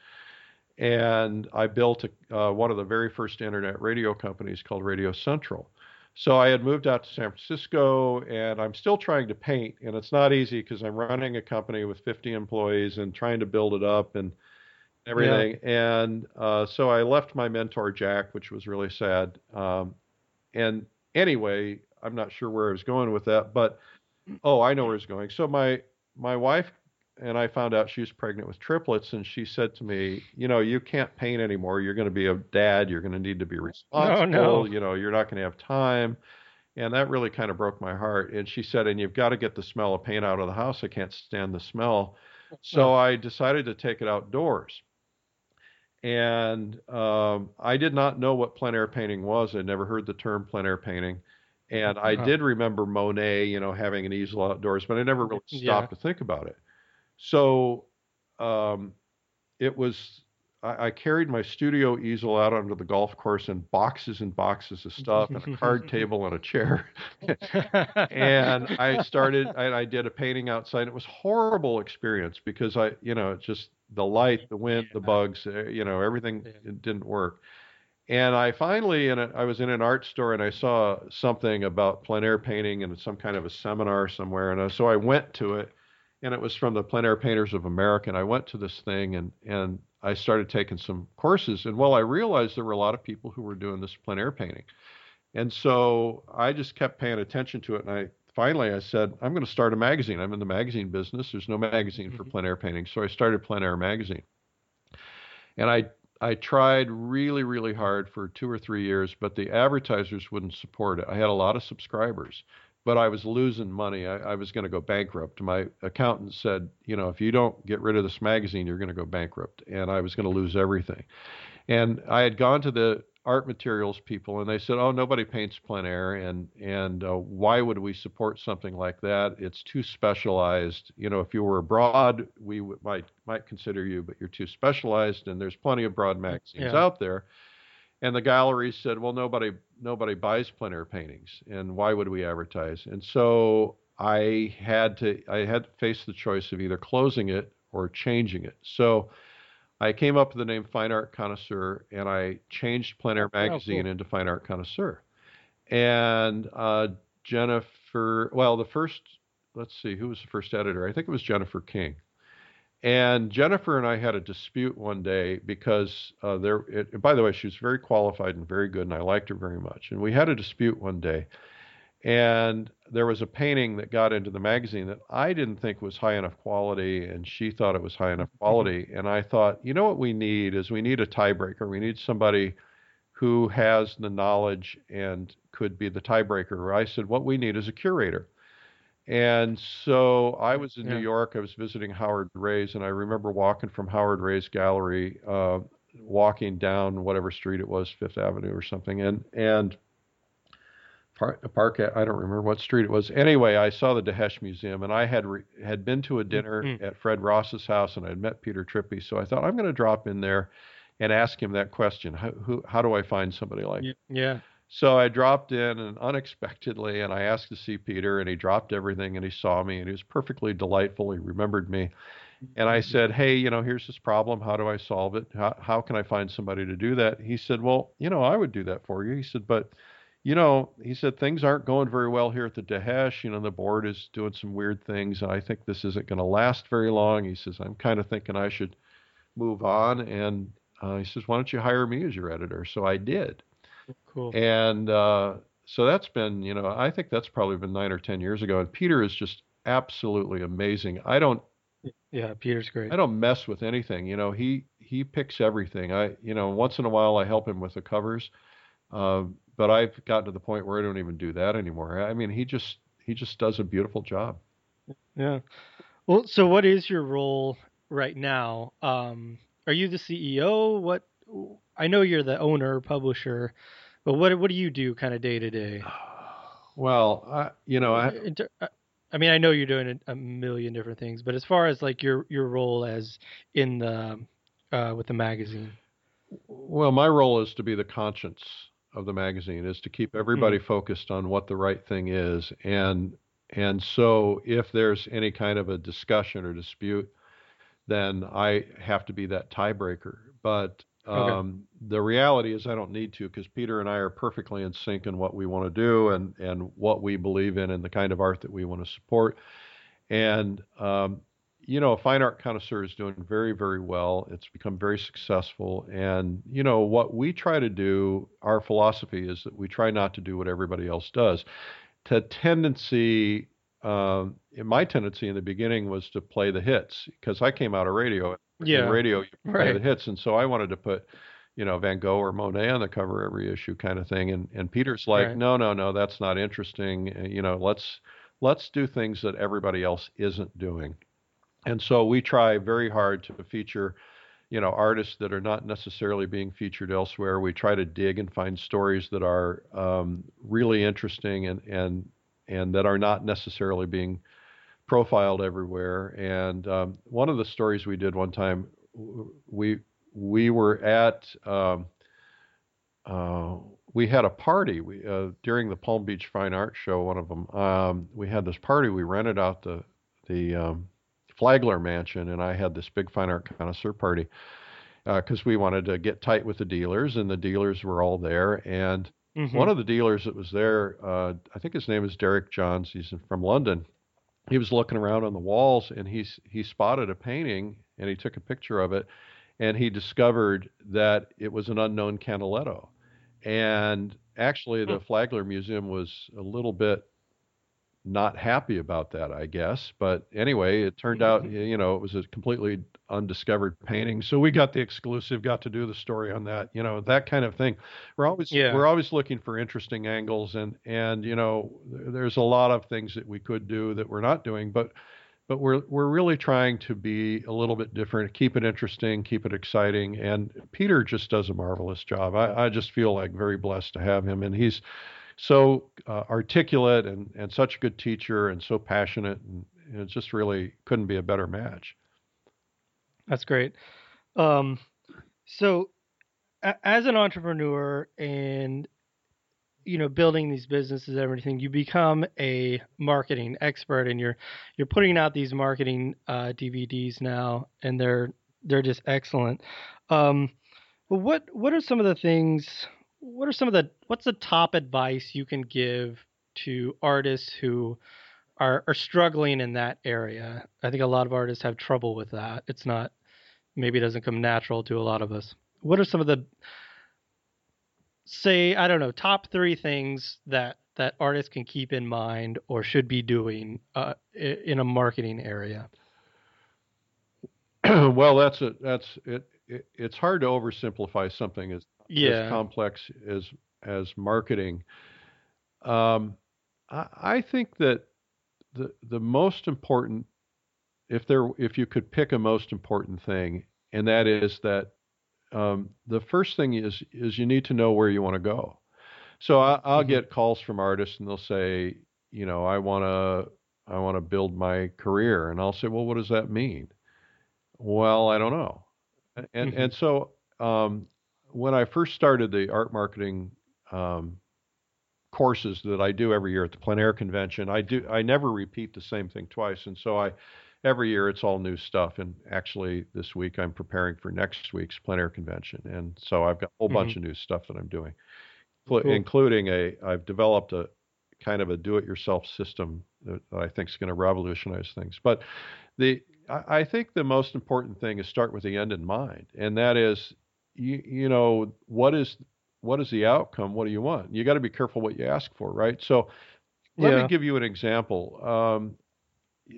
And I built a, uh, one of the very first internet radio companies called Radio Central. So I had moved out to San Francisco and I'm still trying to paint and it's not easy because I'm running a company with 50 employees and trying to build it up and everything. Yeah. And uh, so I left my mentor Jack, which was really sad. Um, and anyway, I'm not sure where I was going with that, but oh, I know where it's going. So my my wife and I found out she was pregnant with triplets, and she said to me, "You know, you can't paint anymore. You're going to be a dad. You're going to need to be responsible. Oh, no. You know, you're not going to have time." And that really kind of broke my heart. And she said, "And you've got to get the smell of paint out of the house. I can't stand the smell." So I decided to take it outdoors. And um, I did not know what plein air painting was. I'd never heard the term plein air painting. And I did remember Monet, you know, having an easel outdoors, but I never really Yeah. stopped to think about it. So um, it was, I, I carried my studio easel out onto the golf course and boxes and boxes of stuff and a card <laughs> table and a chair. <laughs> and I started, and I did a painting outside. It was horrible experience because I, you know, it's just the light, the wind, the bugs, uh, you know, everything didn't work. And I finally, in a, I was in an art store and I saw something about plein air painting and some kind of a seminar somewhere. And I, so I went to it, and it was from the Plein Air Painters of America. And I went to this thing and and I started taking some courses. And well, I realized there were a lot of people who were doing this plein air painting. And so I just kept paying attention to it. And I finally I said, I'm going to start a magazine. I'm in the magazine business. There's no magazine for Mhm. plein air painting. So I started Plein Air Magazine. And I I tried really, really hard for two or three years, but the advertisers wouldn't support it. I had a lot of subscribers, but I was losing money. I, I was going to go bankrupt. My accountant said, you know, if you don't get rid of this magazine, you're going to go bankrupt. And I was going to lose everything. And I had gone to the art materials people, and they said, "Oh, nobody paints plein air, and and uh, why would we support something like that? It's too specialized. You know, if you were abroad, we w- might might consider you, but you're too specialized, and there's plenty of broad magazines Yeah. out there." And the galleries said, "Well, nobody nobody buys plein air paintings, and why would we advertise?" And so I had to I had to face the choice of either closing it or changing it. So I came up with the name Fine Art Connoisseur, and I changed Plein Air Magazine cool. into Fine Art Connoisseur. And uh, Jennifer, well, the first, let's see, who was the first editor? I think it was Jennifer King. And Jennifer and I had a dispute one day because uh, there. It, by the way, she was very qualified and very good, and I liked her very much. And we had a dispute one day, and there was a painting that got into the magazine that I didn't think was high enough quality, and she thought it was high enough quality. And I thought, you know what we need is we need a tiebreaker. We need somebody who has the knowledge and could be the tiebreaker. I said, what we need is a curator. And so I was in Yeah. New York. I was visiting Howard Rehs, and I remember walking from Howard Rehs gallery, uh, walking down whatever street it was, Fifth Avenue or something, and and Park, Park I don't remember what street it was. Anyway, I saw the Dahesh Museum, and I had re, had been to a dinner Mhm. at Fred Ross's house, and I had met Peter Trippi. So I thought I'm going to drop in there and ask him that question: How, who, how do I find somebody like yeah. So I dropped in and unexpectedly, and I asked to see Peter, and he dropped everything and he saw me, and he was perfectly delightful. He remembered me. And I said, Hey, you know, here's this problem. How do I solve it? How, how can I find somebody to do that? He said, Well, you know, I would do that for you. He said, But, you know, he said, things aren't going very well here at the Dahesh. You know, the board is doing some weird things, and I think this isn't going to last very long. He says, I'm kind of thinking I should move on. And uh, he says, Why don't you hire me as your editor? So I did. Cool. And uh, so that's been, you know, I think that's probably been nine or 10 years ago. And Peter is just absolutely amazing. I don't, Yeah, Peter's great. I don't mess with anything. You know, he, he picks everything. I, you know, once in a while I help him with the covers. Uh, but I've gotten to the point where I don't even do that anymore. I mean, he just, he just does a beautiful job. Yeah. Well, so what is your role right now? Um, are you the CEO? What I know you're the owner, publisher, but what what do you do kind of day to day? <sighs> Well, I, you know, I, uh, I mean, I know you're doing a, million different things, but as far as like your your role as in the uh, with the magazine. Well, my role is to be the conscience of the magazine, is to keep everybody focused on what the right thing is, and and so if there's any kind of a discussion or dispute, then I have to be that tiebreaker. But Okay. um, the reality is, I don't need to because Peter and I are perfectly in sync in what we want to do and and what we believe in and the kind of art that we want to support. And um, you know, a Fine Art Connoisseur is doing very, very well. It's become very successful. And, you know, what we try to do, our philosophy is that we try not to do what everybody else does. The tendency, um, my tendency in the beginning was to play the hits because I came out of radio. Yeah. Radio, you play Right. the hits, and so I wanted to put, you know, Van Gogh or Monet on the cover every issue, kind of thing. And and Peter's like, Right. no, no, no, that's not interesting. Uh, You know, let's let's do things that everybody else isn't doing. And so we try very hard to feature, you know, artists that are not necessarily being featured elsewhere. We try to dig and find stories that are um, really interesting and and and that are not necessarily being profiled everywhere. And um, one of the stories we did one time, we we were at um, uh, we had a party we, uh, during the Palm Beach Fine Art Show. One of them, um, we had this party. We rented out the the um, Flagler Mansion, and I had this big fine art connoisseur party because we wanted to get tight with the dealers, and the dealers were all there. And Mhm. one of the dealers that was there, uh, I think his name is Derek Johns. He's from London. He was looking around on the walls, and he he spotted a painting, and he took a picture of it, and he discovered that it was an unknown Canaletto. And actually, the hmm. Flagler Museum was a little bit not happy about that, I guess. But anyway, it turned out, mm-hmm. you know, it was a completely undiscovered painting. So we got the exclusive, got to do the story on that, you know, that kind of thing. We're always Yeah. we're always looking for interesting angles, and and you know, there's a lot of things that we could do that we're not doing, but but we're we're really trying to be a little bit different, keep it interesting, keep it exciting. And Peter just does a marvelous job. I, I just feel like very blessed to have him, and he's so uh, articulate and and such a good teacher and so passionate, and, and it just really couldn't be a better match. That's great. Um, so, a- as an entrepreneur and you know building these businesses and everything, you become a marketing expert, and you're you're putting out these marketing uh, DVDs now, and they're they're just excellent. Um, but what what are some of the things? What are some of the what's the top advice you can give to artists who are are struggling in that area? I think a lot of artists have trouble with that. It's not maybe it doesn't come natural to a lot of us. What are some of the say I don't know top three things that that artists can keep in mind or should be doing uh, in a marketing area? <clears throat> well, that's a that's it, it. It's hard to oversimplify something as Yeah, as complex as as marketing. Um, I, I think that the the most important, if there if you could pick a most important thing, and that is that um, the first thing is is you need to know where you want to go. So I, I'll Mhm. get calls from artists, and they'll say, you know, I want to I want to build my career, and I'll say, well, what does that mean? Well, I don't know. And Mhm. and so um, when I first started the art marketing um, courses that I do every year at the plein air convention, I do I never repeat the same thing twice, and so I every year it's all new stuff. And actually, this week I'm preparing for next week's plein air convention, and so I've got a whole bunch of new stuff that I'm doing, Cool. including a I've developed a kind of a do-it-yourself system that, that I think is going to revolutionize things. But the I, I think the most important thing is start with the end in mind, and that is you you know what is what is the outcome? What do you want? You got to be careful what you ask for, right? So let Yeah. me give you an example. Um,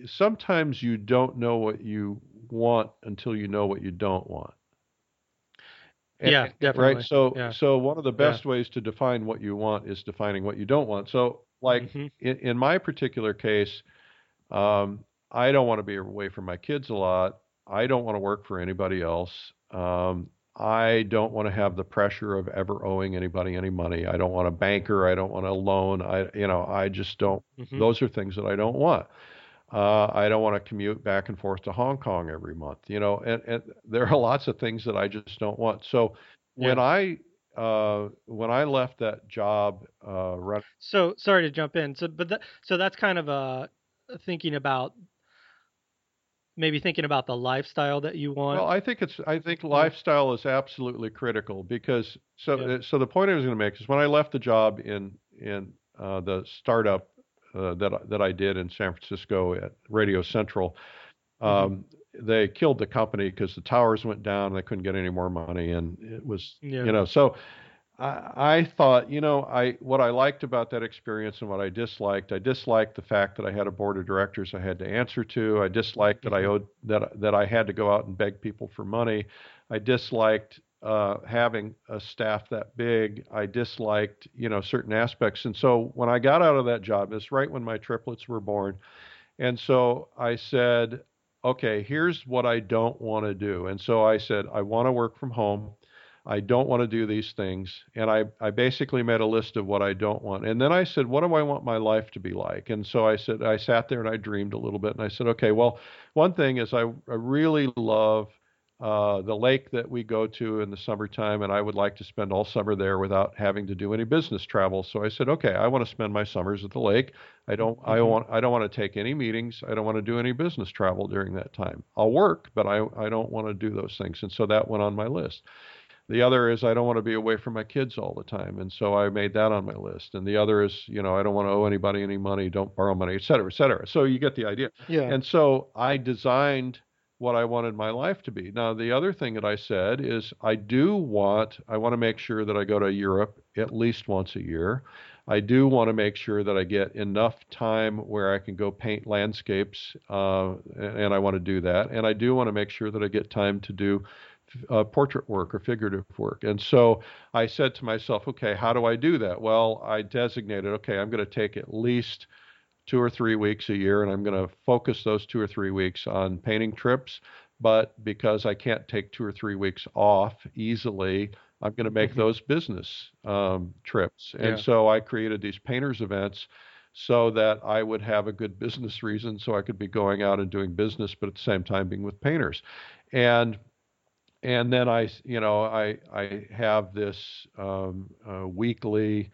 sometimes you don't know what you want until you know what you don't want. And- Yeah, definitely. Right. So, Yeah. so one of the best ways to define what you want is defining what you don't want. So, like Mhm. in, in my particular case, um, I don't want to be away from my kids a lot. I don't want to work for anybody else. Um, I don't want to have the pressure of ever owing anybody any money. I don't want a banker. I don't want a loan. I, you know, I just don't. Mhm. Those are things that I don't want. Uh, I don't want to commute back and forth to Hong Kong every month. You know, and, and there are <laughs> lots of things that I just don't want. So when I uh, when I left that job, uh, run, So sorry to jump in. So but that, so that's kind of uh thinking about maybe thinking about the lifestyle that you want. Well, I think it's I think lifestyle is absolutely critical because so Yeah. uh, so the point I was going to make is when I left the job in in uh, the startup uh, that I- that I did in San Francisco at Radio Central, um, they killed the company because the towers went down and they couldn't get any more money and it was Yeah. you know so I, I thought, you know, I what I liked about that experience and what I disliked. I disliked the fact that I had a board of directors I had to answer to. I disliked that I Mhm. owed that that I had to go out and beg people for money. I disliked uh, having a staff that big. I disliked, you know, certain aspects. And so when I got out of that job, it's right when my triplets were born. And so I said, okay, here's what I don't want to do. And so I said, I want to work from home. I don't want to do these things. And I, I basically made a list of what I don't want. And then I said, what do I want my life to be like? And so I said, I sat there and I dreamed a little bit. And I said, okay, well, one thing is I, I really love uh, the lake that we go to in the summertime, and I would like to spend all summer there without having to do any business travel. So I said, okay, I want to spend my summers at the lake. I don't, I Mhm. want, I don't want to take any meetings. I don't want to do any business travel during that time. I'll work, but I, I don't want to do those things. And so that went on my list. The other is I don't want to be away from my kids all the time, and so I made that on my list. And the other is, you know, I don't want to owe anybody any money, don't borrow money, et cetera, et cetera. So you get the idea. Yeah. And so I designed what I wanted my life to be. Now, the other thing that I said is I do want, I want to make sure that I go to Europe at least once a year. I do want to make sure that I get enough time where I can go paint landscapes, uh, and and I want to do that. And I do want to make sure that I get time to do uh, portrait work or figurative work. And so I said to myself, okay, how do I do that? Well, I designated, okay, I'm going to take at least two or three weeks a year, and I'm going to focus those two or three weeks on painting trips. But because I can't take two or three weeks off easily, I'm going to make Mhm. those business um, trips. And Yeah. so I created these painters events so that I would have a good business reason so I could be going out and doing business, but at the same time being with painters. And and then I, you know, I I have this um, uh, weekly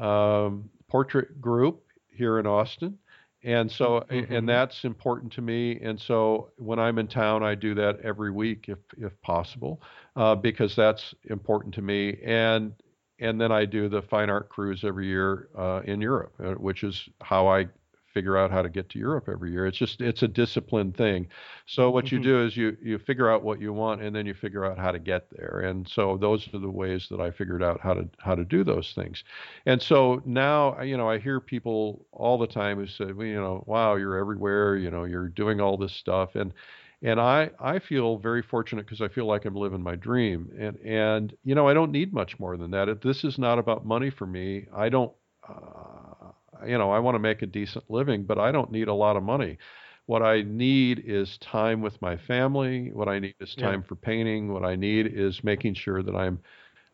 um, portrait group here in Austin. And so, Mhm. and that's important to me. And so, when I'm in town, I do that every week, if if possible, uh, because that's important to me. And and then I do the fine art cruise every year uh, in Europe, uh, which is how I figure out how to get to Europe every year. It's just it's a disciplined thing. So what you Mhm. do is you you figure out what you want, and then you figure out how to get there. And so those are the ways that I figured out how to how to do those things. And so now, you know, I hear people all the time who say, well, you know, wow, you're everywhere, you know, you're doing all this stuff. And and I I feel very fortunate because I feel like I'm living my dream. And and you know, I don't need much more than that. If this is not about money for me, I don't uh, you know, I want to make a decent living, but I don't need a lot of money. What I need is time with my family. What I need is Yeah. time for painting. What I need is making sure that I'm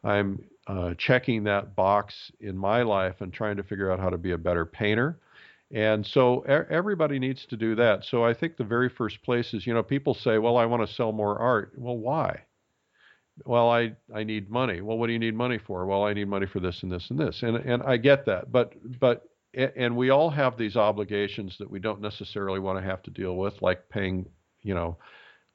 I'm uh, checking that box in my life and trying to figure out how to be a better painter. And so everybody needs to do that. So I think the very first place is, you know, people say, well, I want to sell more art. Well, why? Well, I, I need money. Well, what do you need money for? Well, I need money for this and this and this. And, and I get that. But, but, and we all have these obligations that we don't necessarily want to have to deal with, like paying, you know,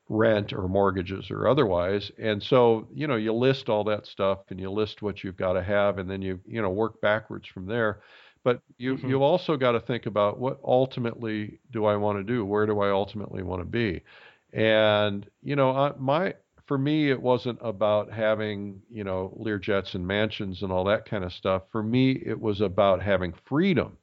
rent or mortgages or otherwise. And so, you know, you list all that stuff and you list what you've got to have and then you, you know, work backwards from there. But you Mhm. you also got to think about what ultimately do I want to do? Where do I ultimately want to be? And, you know, I, my for me it wasn't about having, you know, Learjets and mansions and all that kind of stuff. For me it was about having freedom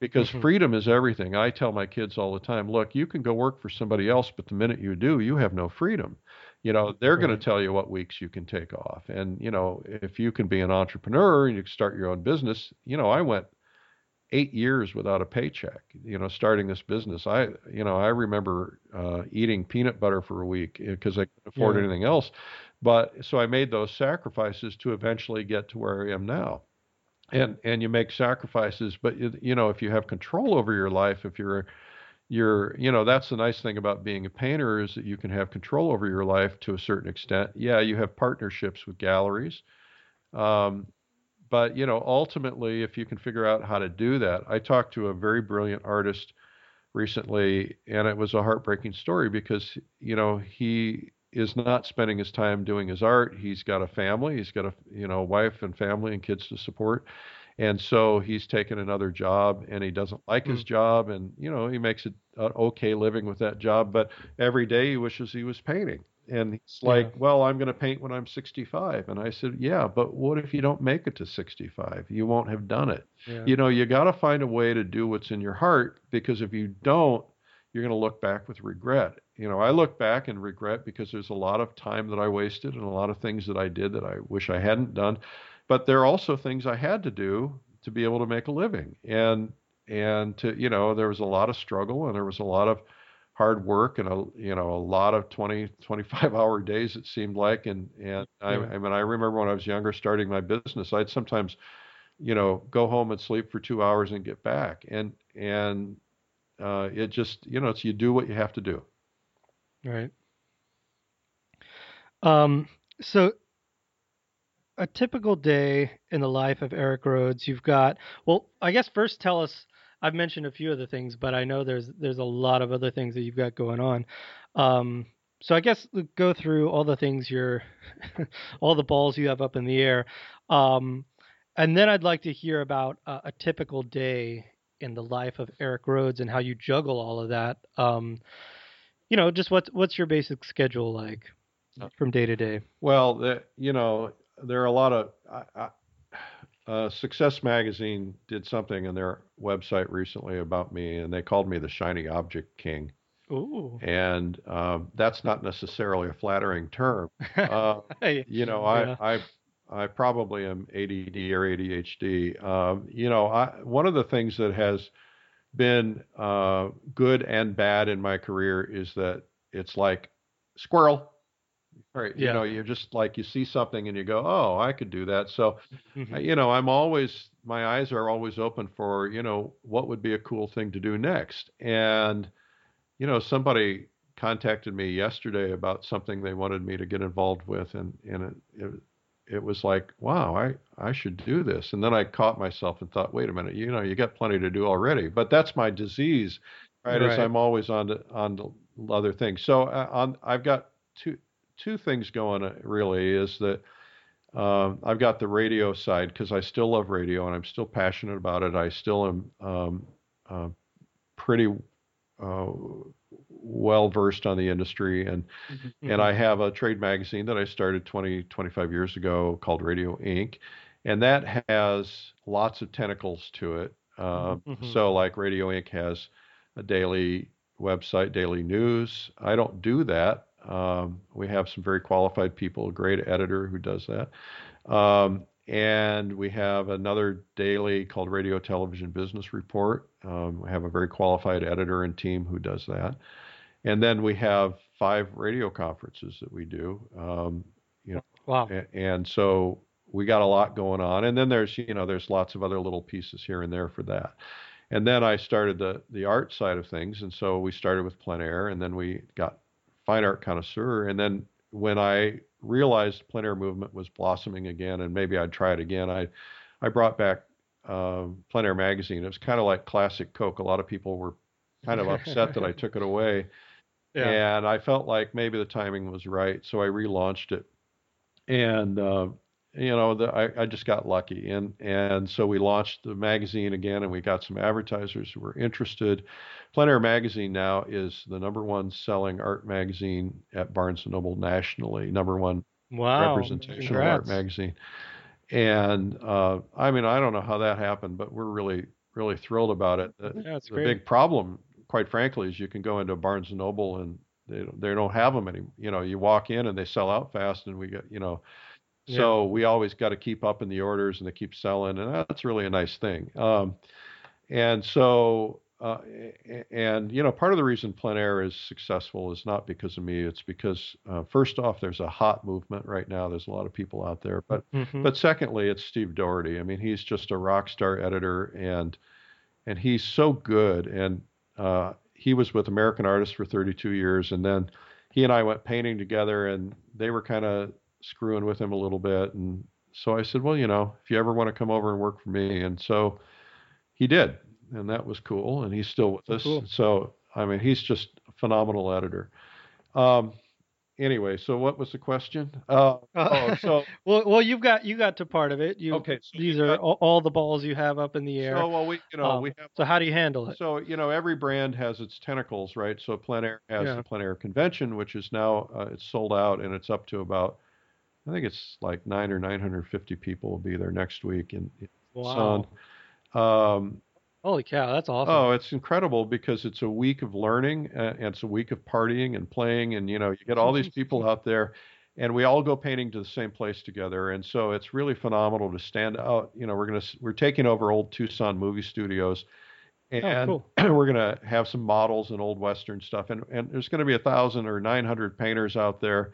because Mhm. freedom is everything. I tell my kids all the time, look, you can go work for somebody else, but the minute you do, you have no freedom. You know, they're going to tell you what weeks you can take off. And, you know, if you can be an entrepreneur and you can start your own business, you know, I went eight years without a paycheck, you know, starting this business. I, you know, I remember uh, eating peanut butter for a week because I couldn't afford Yeah. anything else. But so I made those sacrifices to eventually get to where I am now and and you make sacrifices but you, you know if you have control over your life if you're you're you know that's the nice thing about being a painter is that you can have control over your life to a certain extent yeah you have partnerships with galleries um, but you know ultimately if you can figure out how to do that i talked to a very brilliant artist recently and it was a heartbreaking story because you know he is not spending his time doing his art he's got a family he's got a you know wife and family and kids to support and so he's taken another job and he doesn't like his Mm. job and you know he makes it an okay living with that job but every day he wishes he was painting and he's like, Yeah. "Well, I'm going to paint when I'm 65." And I said, "Yeah, but what if you don't make it to 65? You won't have done it. Yeah. You know, you got to find a way to do what's in your heart because if you don't, you're going to look back with regret. You know, I look back and regret because there's a lot of time that I wasted and a lot of things that I did that I wish I hadn't done. But there are also things I had to do to be able to make a living. And and to you know, there was a lot of struggle and there was a lot of hard work and a you know a lot of 20 25 <laughs> hour days it seemed like. And and I, I mean I remember when I was younger starting my business I'd sometimes you know go home and sleep for 2 hours and get back. And and uh, it just you know it's you do what you have to do. Right. Um, so a typical day in the life of Eric Rhoads, you've got, well, I guess first tell us, I've mentioned a few of the things, but I know there's there's a lot of other things that you've got going on. Um, so I guess go through all the things you're, <laughs> all the balls you have up in the air. Um, and then I'd like to hear about a, a typical day in the life of Eric Rhoads and how you juggle all of that. Um, you know, just what's what's your basic schedule like Uh, from day to day? Well, the, you know, there are a lot of. I, I, uh, Success Magazine did something on their website recently about me, and they called me the shiny object king. Ooh. And um, that's not necessarily a flattering term. Uh, <laughs> you know, Yeah. I, I, I probably am ADD or ADHD. Um, you know, I, one of the things that has been uh, good and bad in my career is that it's like squirrel. Right. You know, you're just like you see something and you go, oh, I could do that. So, Mhm. uh, you know, I'm always my eyes are always open for you know what would be a cool thing to do next. And you know, somebody contacted me yesterday about something they wanted me to get involved with, and and it, it it was like, wow, I I should do this. And then I caught myself and thought, wait a minute, you know, you got plenty to do already. But that's my disease, right? Right. I'm always on to on to other things. So uh, on I've got two two things going uh, really is that um, I've got the radio side because I still love radio and I'm still passionate about it. I still am um, uh, pretty uh, well versed on the industry and Mm-hmm. and I have a trade magazine that I started 20 25 years ago called Radio Ink. and that has lots of tentacles to it. Um, Mhm. So like Radio Ink. has a daily website, daily news. I don't do that. Um, we have some very qualified people, a great editor who does that. Um, and we have another daily called Radio Television Business Report. Um, we have a very qualified editor and team who does that. And then we have five radio conferences that we do. Um, wow. a- and so we got a lot going on. And then there's, you know, there's lots of other little pieces here and there for that. And then I started the the art side of things. And so we started with plein air and then we got fine art connoisseur. And then when I realized plein air movement was blossoming again and maybe I'd try it again, I I brought back um, plein air magazine. It was kind of like classic Coke. A lot of people were kind of upset that I <laughs> took it away. Yeah. And I felt like maybe the timing was right, so I relaunched it. And uh, you know, the, I, I just got lucky, and and so we launched the magazine again, and we got some advertisers who were interested. Plein Air Magazine now is the number one selling art magazine at Barnes and Noble nationally, number one Wow. representation of art magazine. And uh, I mean, I don't know how that happened, but we're really, really thrilled about it. The, Yeah, it's the great. big problem, quite frankly, is you can go into Barnes and Noble and they don't- they don't have them any. You know, you walk in and they sell out fast, and we get you know. So we always got to keep up in the orders, and they keep selling, and that's really a nice thing. Um, and so, uh, and you know, part of the reason plein air is successful is not because of me. It's because uh, first off, there's a hot movement right now. There's a lot of people out there, but Mhm. but secondly, it's Steve Dougherty. I mean, he's just a rock star editor, and and he's so good. And uh, he was with American Artists for 32 years, and then he and I went painting together, and they were kind of screwing with him a little bit. And so I said, well, you know, if you ever want to come over and work for me, and so he did, and that was cool. And he's still with us. Cool. So I mean, he's just a phenomenal editor. Um, anyway, so what was the question? Uh, <laughs> oh, so <laughs> well, well, you've got you got to part of it. You okay, so these are got- all, all the balls you have up in the air. so well, we you know Um, we have so how do you handle it? So, you know, every brand has its tentacles, right? So Plein Air has Yeah. the Plein Air Convention, which is now, uh, it's sold out and it's up to about, I think it's like nine or 950 people will be there next week in, in Wow. Sun. Um, Holy cow, that's awesome. oh, it's incredible because it's a week of learning uh, and it's a week of partying and playing. And, you know, you get all these people out there and we all go painting to the same place together. And so it's really phenomenal to stand out. You know, we're going to, we're taking over old Tucson movie studios and cool. <clears throat> we're going to have some models and old western stuff and, and there's going to be a thousand or 900 painters out there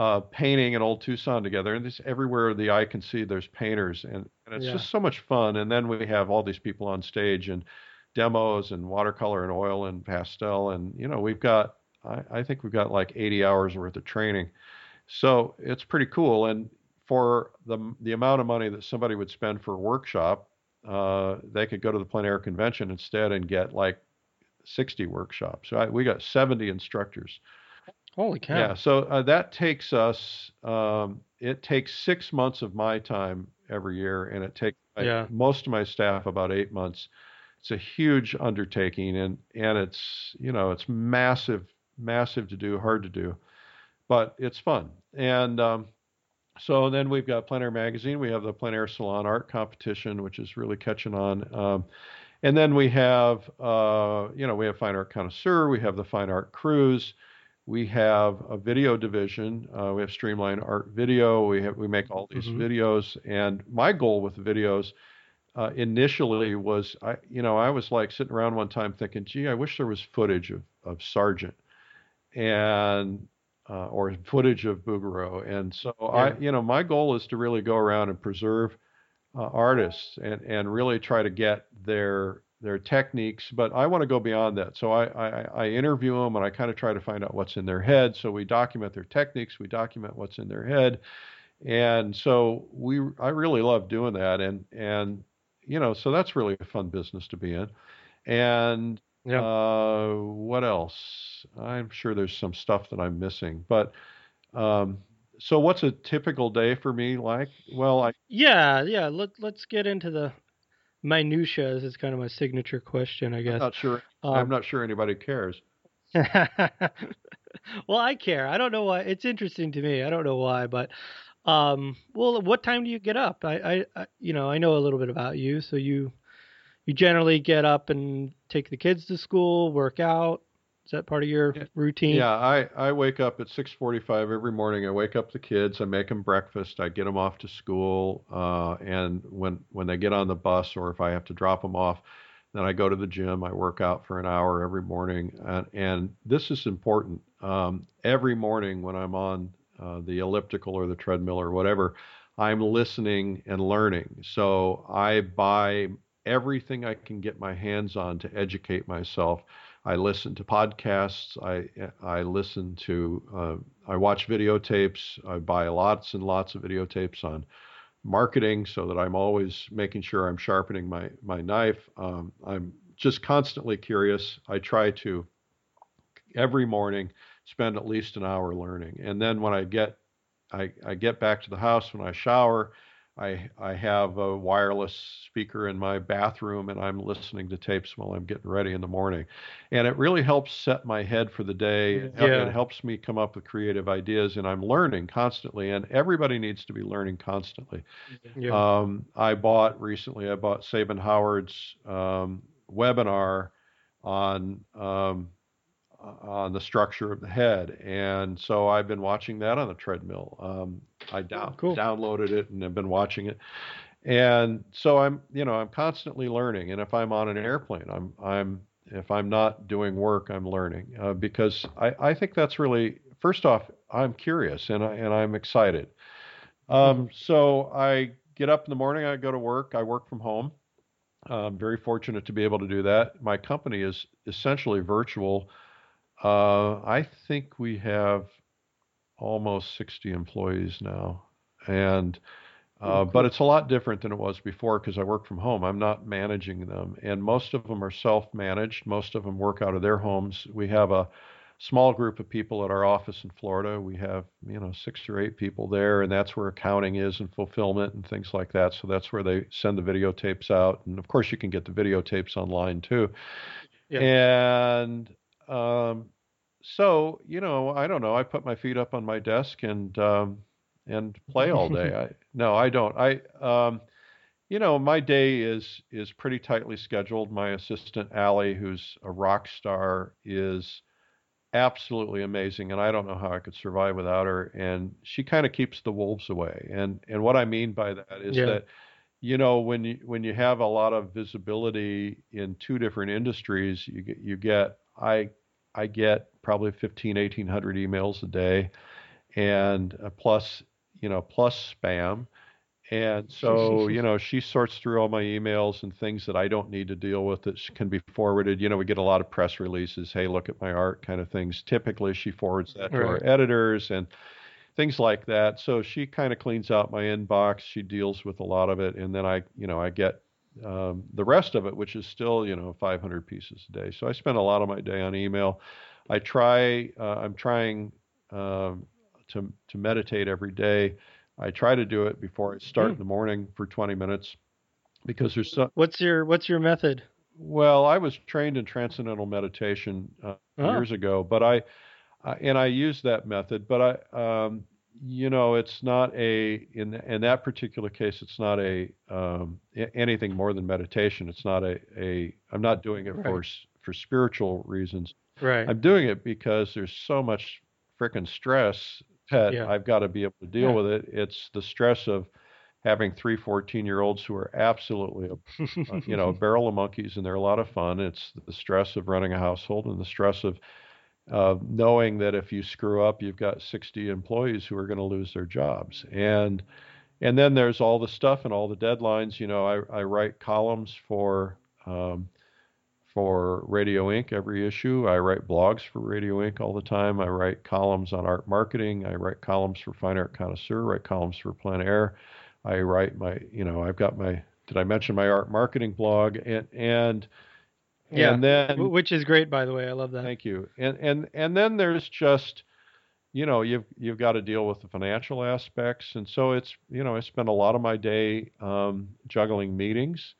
uh, painting an old tucson together and this everywhere the eye can see there's painters and, and it's Yeah. just so much fun and then we have all these people on stage and demos and watercolor and oil and pastel and you know we've got I, I think we've got like 80 hours worth of training so it's pretty cool and for the the amount of money that somebody would spend for a workshop uh, they could go to the plein air convention instead and get like 60 workshops. So I, we got 70 instructors. Holy cow. Yeah. So uh, that takes us, um, it takes six months of my time every year, and it takes Yeah. most of my staff about eight months. It's a huge undertaking, and and it's you know it's massive, massive to do, hard to do, but it's fun. And um, so then we've got Plein Air Magazine. We have the Plein Air Salon Art Competition, which is really catching on. Um, and then we have, uh, you know, we have Fine Art Connoisseur. We have the Fine Art Cruise. We have a video division. Uh, we have Streamline Art Video. We have we make all these Mhm. videos. And my goal with the videos uh, initially was, I, you know, I was like sitting around one time thinking, gee, I wish there was footage of of Sargent and uh, or footage of Bouguereau. And so I, you know, my goal is to really go around and preserve uh, artists and and really try to get their their techniques. But I want to go beyond that. So I I, I interview them and I kind of try to find out what's in their head. So we document their techniques. We document what's in their head. And so we I really love doing that. And and you know, so that's really a fun business to be in. And Yeah. uh, what else? I'm sure there's some stuff that I'm missing. But um, so what's a typical day for me like? Well, I Yeah, yeah. Let let's get into the minutia. Is kind of my signature question, I guess. I'm not sure. I'm Um, not sure anybody cares. <laughs> well, I care. I don't know why. It's interesting to me. I don't know why, but um, well, what time do you get up? I, I, I, you know, I know a little bit about you. So you, you generally get up and take the kids to school, work out. Is that part of your routine? Yeah, I, I wake up at 6:45 every morning. I wake up the kids. I make them breakfast. I get them off to school. Uh, and when when they get on the bus, or if I have to drop them off, then I go to the gym. I work out for an hour every morning. And, and this is important. Um, every morning when I'm on uh, the elliptical or the treadmill or whatever, I'm listening and learning. So I buy everything I can get my hands on to educate myself. I listen to podcasts. I I listen to uh, I watch videotapes. I buy lots and lots of videotapes on marketing so that I'm always making sure I'm sharpening my my knife. Um, I'm just constantly curious. I try to every morning spend at least an hour learning, and then when I get I, I get back to the house when I shower. I I have a wireless speaker in my bathroom and I'm listening to tapes while I'm getting ready in the morning. And it really helps set my head for the day. It, Yeah. it helps me come up with creative ideas and I'm learning constantly and everybody needs to be learning constantly. Yeah. Um, I bought recently I bought Sabin Howard's um, webinar on um, on the structure of the head, and so I've been watching that on the treadmill. Um, I down, Cool. downloaded it and have been watching it, and so I'm you know I'm constantly learning. And if I'm on an airplane, I'm I'm if I'm not doing work, I'm learning uh, because I, I think that's really first off I'm curious and I, and I'm excited. Um, so I get up in the morning, I go to work, I work from home. I'm very fortunate to be able to do that. My company is essentially virtual. Uh, I think we have almost 60 employees now, and uh, Oh, but it's a lot different than it was before because I work from home. I'm not managing them, and most of them are self-managed. Most of them work out of their homes. We have a small group of people at our office in Florida. We have, you know, six or eight people there, and that's where accounting is and fulfillment and things like that. So that's where they send the videotapes out. And of course, you can get the videotapes online too. Yeah. And um, so, you know, I don't know. I put my feet up on my desk and um, and play all day. <laughs> I, no, I don't. I um, you know, my day is is pretty tightly scheduled. My assistant Allie, who's a rock star, is absolutely amazing, and I don't know how I could survive without her. And she kind of keeps the wolves away. And and what I mean by that is yeah. that you know when you when you have a lot of visibility in two different industries, you get you get I I get probably 15 1800 emails a day, and uh, plus you know plus spam and so, <laughs> you know, she sorts through all my emails and things that I don't need to deal with that can be forwarded. You know, we get a lot of press releases, hey, look at my art kind of things. Typically, she forwards that to right. our editors and things like that. So she kind of cleans out my inbox. She deals with a lot of it. And then I, you know, I get um, the rest of it, which is still, you know, 500 pieces a day. So I spend a lot of my day on email. I try, uh, I'm trying um, to, to meditate every day. I try to do it before I start mm. in the morning for 20 minutes because there's so. What's your What's your method? Well, I was trained in transcendental meditation uh, oh. years ago, but I uh, and I use that method, but I um, you know it's not a in in that particular case it's not a um, anything more than meditation. It's not a a I'm not doing it right. for for spiritual reasons. Right. I'm doing it because there's so much freaking stress that yeah. I've got to be able to deal yeah. with it. It's the stress of having three 14 year olds who are absolutely, a, <laughs> you know, a barrel of monkeys and they're a lot of fun. It's the stress of running a household and the stress of uh, knowing that if you screw up, you've got 60 employees who are going to lose their jobs. And, and then there's all the stuff and all the deadlines. You know, I, I write columns for, um, for Radio Ink every issue. I write blogs for Radio Ink all the time. I write columns on art marketing. I write columns for Fine Art Connoisseur. I write columns for Plein Air. I write my, you know, I've got my. Did I mention my art marketing blog? And and yeah, and then which is great, by the way. I love that. Thank you. And and and then there's just, you know, you've you've got to deal with the financial aspects, and so it's you know I spend a lot of my day um, juggling meetings,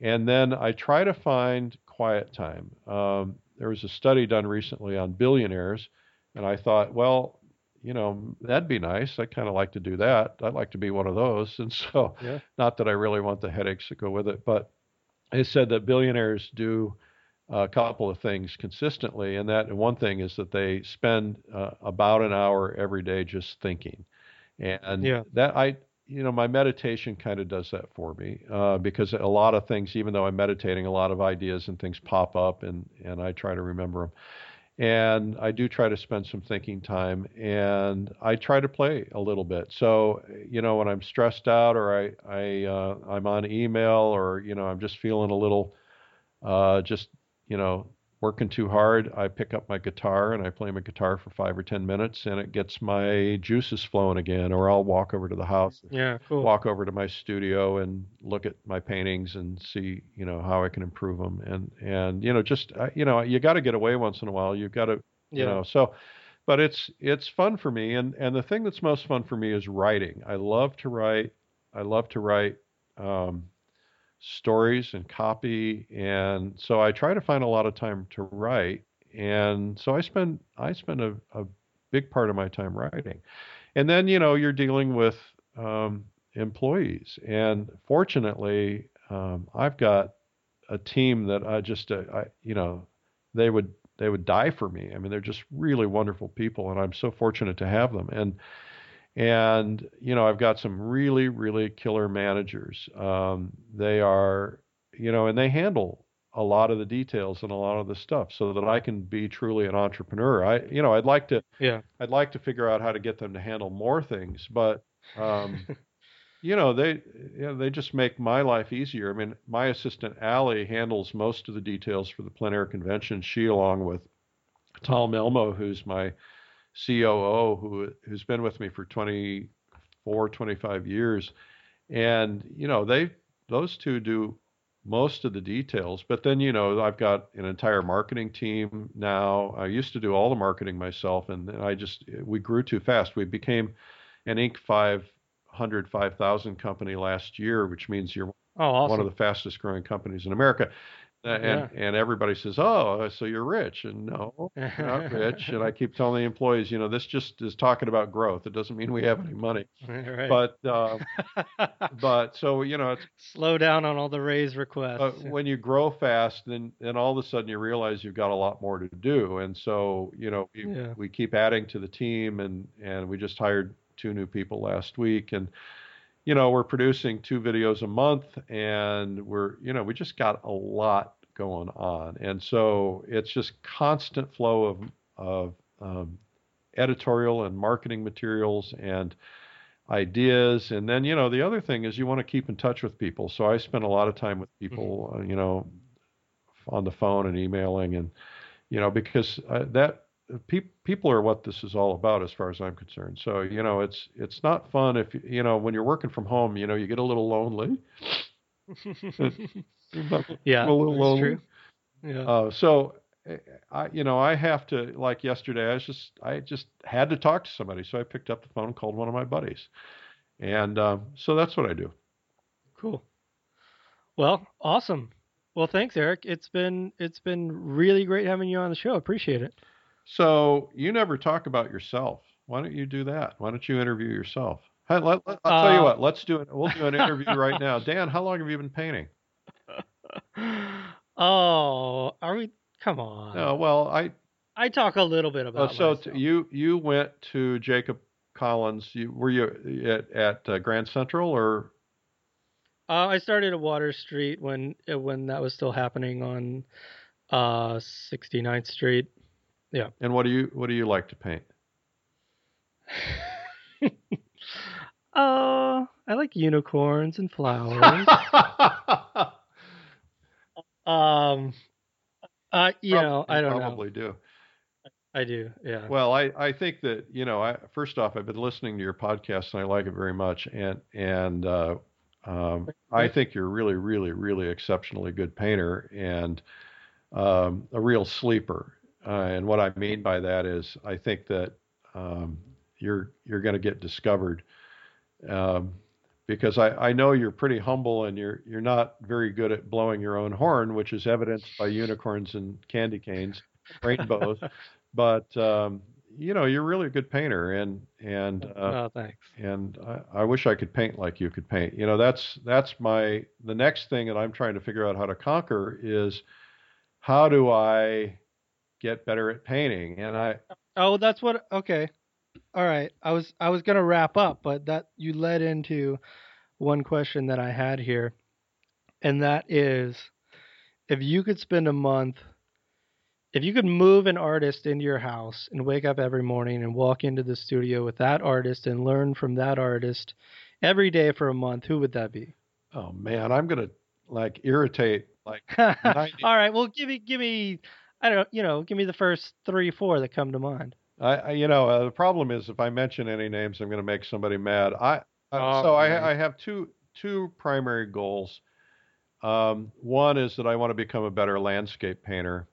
and then I try to find quiet time. Um, there was a study done recently on billionaires, and I thought, well, you know, that'd be nice. I kind of like to do that. I'd like to be one of those. And so, yeah. not that I really want the headaches that go with it, but it said that billionaires do a couple of things consistently, and that one thing is that they spend uh, about an hour every day just thinking. And yeah. that I you know, my meditation kind of does that for me uh, because a lot of things, even though I'm meditating, a lot of ideas and things pop up, and and I try to remember them. And I do try to spend some thinking time, and I try to play a little bit. So, you know, when I'm stressed out, or I I uh, I'm on email, or you know, I'm just feeling a little, uh, just you know, working too hard, I pick up my guitar and I play my guitar for five or ten minutes, and it gets my juices flowing again. Or I'll walk over to the house, yeah, cool. walk over to my studio and look at my paintings and see, you know, how I can improve them. And and you know, just uh, you know, you got to get away once in a while. You've got to, you yeah. know, so. But it's it's fun for me, and and the thing that's most fun for me is writing. I love to write. I love to write. Um, stories and copy and so i try to find a lot of time to write and so i spend i spend a, a big part of my time writing. And then you know you're dealing with um, employees and fortunately um, i've got a team that i just uh, I, you know they would they would die for me. I mean they're just really wonderful people and i'm so fortunate to have them. And and, you know, I've got some really, really killer managers. Um, they are, you know, and they handle a lot of the details and a lot of the stuff so that I can be truly an entrepreneur. I, you know, I'd like to, yeah, I'd like to figure out how to get them to handle more things, but, um, <laughs> you know, they, you know, they just make my life easier. I mean, my assistant Allie handles most of the details for the plein air convention. She, along with Tom Elmo, who's my COO who who's been with me for 24, 25 years, and you know they those two do most of the details. But then, you know, I've got an entire marketing team now. I used to do all the marketing myself, and I just we grew too fast. We became an Inc. 500, 5,000 company last year, which means you're Oh, awesome. one of the fastest growing companies in America. Uh, and Yeah. and everybody says, "Oh, so you're rich?" And no, not rich. And I keep telling the employees, you know, this just is talking about growth. It doesn't mean we have any money. <laughs> right. But uh, <laughs> but so you know, it's slow down on all the raise requests. but when you grow fast, then then all of a sudden you realize you've got a lot more to do, and so you know we, Yeah. we keep adding to the team, and and we just hired two new people last week, and you know we're producing two videos a month, and we're you know we just got a lot going on, and so it's just constant flow of of um, editorial and marketing materials and ideas. And then you know the other thing is you want to keep in touch with people. So i spend a lot of time with people uh, you know on the phone and emailing and you know because uh, that pe- people are what this is all about as far as i'm concerned so you know it's it's not fun if you know when you're working from home you know you get a little lonely <laughs> yeah, a little that's lonely true. Yeah. uh, so eh, I, you know, I have to like yesterday. I was just, I just had to talk to somebody, so I picked up the phone and called one of my buddies, and um, so that's what I do. Cool. Well, awesome. Well, thanks, Eric. It's been it's been really great having you on the show. Appreciate it. So you never talk about yourself. Why don't you do that? Why don't you interview yourself? Hey, let, let- I'll tell you Uh, what. Let's do it. We'll do an interview right now. <laughs> Dan, how long have you been painting? <laughs> Oh, are we? Come on. Oh, well, I. I talk a little bit Oh, about. so t- you you went to Jacob Collins. You were you at at uh, Grand Central or Uh, I started at Water Street when uh, when that was still happening on uh 69th Street. And what do you what do you like to paint? <laughs> Uh, I like unicorns and flowers. <laughs> um, uh, you know, I don't know. probably do. I do, yeah. Well, I, I think that you know, I first off, I've been listening to your podcast and I like it very much, and and uh, um, I think you're really, really, really exceptionally good painter and um, a real sleeper. Uh, and what I mean by that is, I think that um, you're you're going to get discovered um, because I, I know you're pretty humble and you're you're not very good at blowing your own horn, which is evidenced by unicorns and candy canes, rainbows. <laughs> but um, you know, you're really a good painter, and and uh, oh, thanks. and I, I wish I could paint like you could paint. You know, that's that's my the next thing that I'm trying to figure out how to conquer is how do I get better at painting? And I Oh, that's what. Okay, all right. I was I was gonna wrap up, but that you led into one question that I had here, and that is, if you could spend a month, if you could move an artist into your house and wake up every morning and walk into the studio with that artist and learn from that artist every day for a month, who would that be? oh man, I'm gonna like irritate like <laughs> all 90 right. Well, give me give me. I don't. You know, give me the first three, four that come to mind. I, I you know uh, the problem is if I mention any names, I'm going to make somebody mad. I uh, Oh, so. I, I have two two primary goals. Um, one is that I want to become a better landscape painter,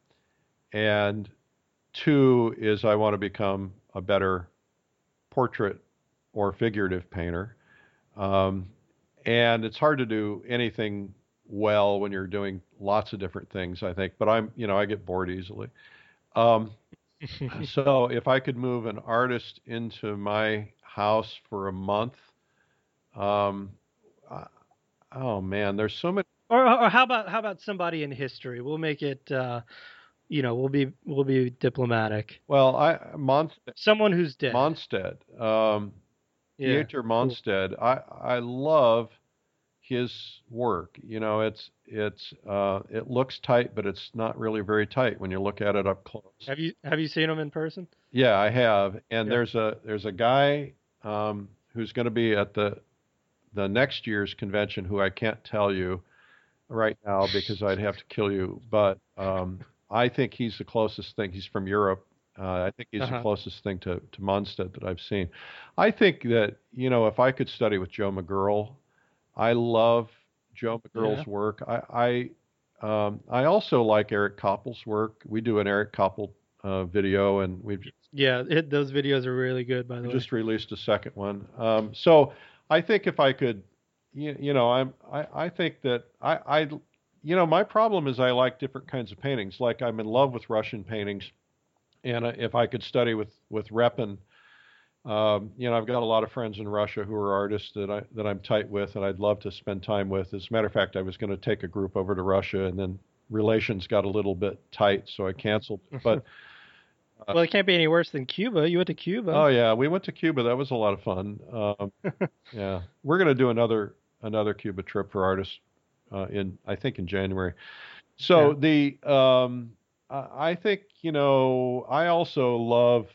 and two is I want to become a better portrait or figurative painter. Um, and it's hard to do anything well when you're doing lots of different things. I think, but I'm you know I get bored easily. Um, <laughs> so if I could move an artist into my house for a month, um, uh, oh man, there's so many. Or, or how about how about somebody in history? We'll make it. Uh, you know, we'll be we'll be diplomatic. Well, I Mønsted, Someone who's dead. Mønsted, um, yeah. Pieter Mønsted. I I love his work. You know, it's it's uh, it looks tight, but it's not really very tight when you look at it up close. Have you have you seen him in person? Yeah, I have. And Yeah. there's a there's a guy um, who's going to be at the the next year's convention who I can't tell you right now because I'd have to kill you. But um, I think he's the closest thing. He's from Europe. Uh, I think he's Uh-huh. the closest thing to to Mønsted that I've seen. I think that you know if I could study with Joe McGurl, I love Joe McGurl's Yeah. work. I I, um, I also like Erik Koeppel's work. We do an Erik Koeppel uh, video, and we've just, Yeah, it, those videos are really good, by the way. just released a second one. Um, so I think if I could, you, you know, I'm I, I think that I, I you know my problem is I like different kinds of paintings. Like I'm in love with Russian paintings, and uh, if I could study with with Repin, um, you know, I've got a lot of friends in Russia who are artists that I that I'm tight with, and I'd love to spend time with. As a matter of fact, I was going to take a group over to Russia, and then relations got a little bit tight, so I canceled. <laughs> But well, it can't be any worse than Cuba. You went to Cuba. Oh yeah, we went to Cuba. That was a lot of fun. Um, <laughs> yeah, we're gonna do another another Cuba trip for artists uh, in I think in January. So the um, I I think you know I also love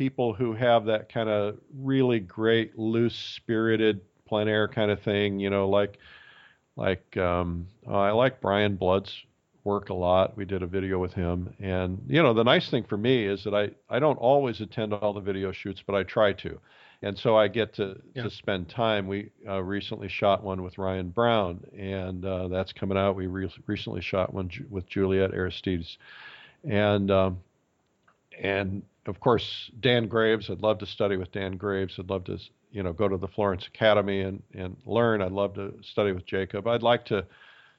people who have that kind of really great loose spirited plein air kind of thing. You know, like like um, uh, I like Brian Blood's work a lot. We did a video with him, and you know the nice thing for me is that I I don't always attend all the video shoots, but I try to, and so I get to Yeah. to spend time. We uh, recently shot one with Ryan Brown, and uh, that's coming out. We re- recently shot one ju- with Juliet Aristides, and um, and of course Dan Graves. I'd love to study with Dan Graves. I'd love to you know go to the Florence Academy and and learn. I'd love to study with Jacob. I'd like to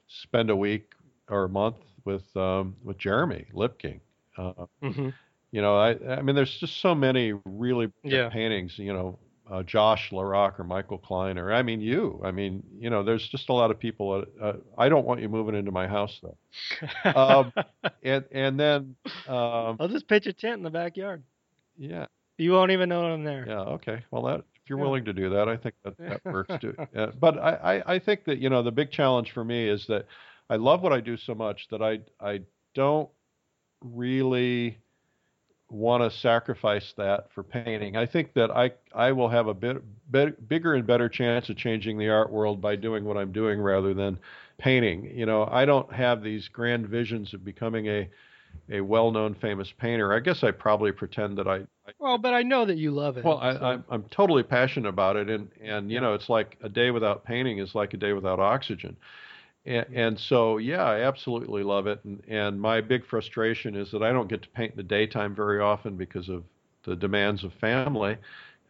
spend a week or a month with um, with Jeremy Lipking. Uh, hmm you know, I I mean, there's just so many really good Yeah. paintings. You know, uh, Josh LaRock or Michael Klein or I mean you. I mean, you know, there's just a lot of people. Uh, I don't want you moving into my house though. Um, <laughs> and and then um, I'll just pitch a tent in the backyard. yeah, You won't even know I'm there. yeah, okay. Well, that if you're Yeah. willing to do that, I think that that works too. <laughs> Uh, but I, I I think that you know the big challenge for me is that I love what I do so much that I I don't really want to sacrifice that for painting. I think that I I will have a bit, bit bigger and better chance of changing the art world by doing what I'm doing rather than painting. You know, I don't have these grand visions of becoming a a well-known famous painter. I guess I probably pretend that I, I Well, but I know that you love it. well, I, so- I'm I'm totally passionate about it, and and you know, it's like a day without painting is like a day without oxygen, and, and so yeah, I absolutely love it, and and my big frustration is that I don't get to paint in the daytime very often because of the demands of family,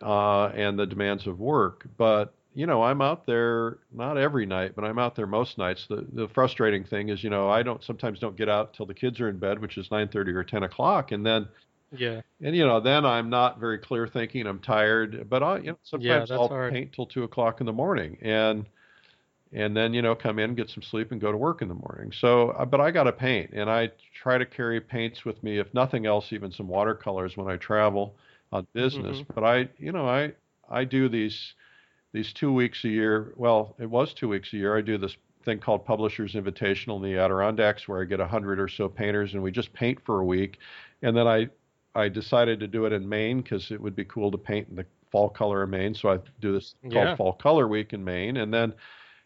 uh, and the demands of work, but. You know, I'm out there not every night, but I'm out there most nights. The the frustrating thing is, you know, I don't sometimes don't get out till the kids are in bed, which is 9:30 or 10 o'clock, and then yeah. and you know, then I'm not very clear thinking. I'm tired, but I, you know, sometimes that's I'll hard. paint till two o'clock in the morning, and and then you know, come in, get some sleep, and go to work in the morning. So, uh, but I got to paint, and I try to carry paints with me, if nothing else, even some watercolors when I travel on business. Mhm. But I, you know, I I do these these two weeks a year. Well, it was two weeks a year. I do this thing called Publishers Invitational in the Adirondacks, where I get a hundred or so painters, and we just paint for a week. And then I I decided to do it in Maine because it would be cool to paint in the fall color of Maine. So I do this called Yeah. Fall Color Week in Maine, and then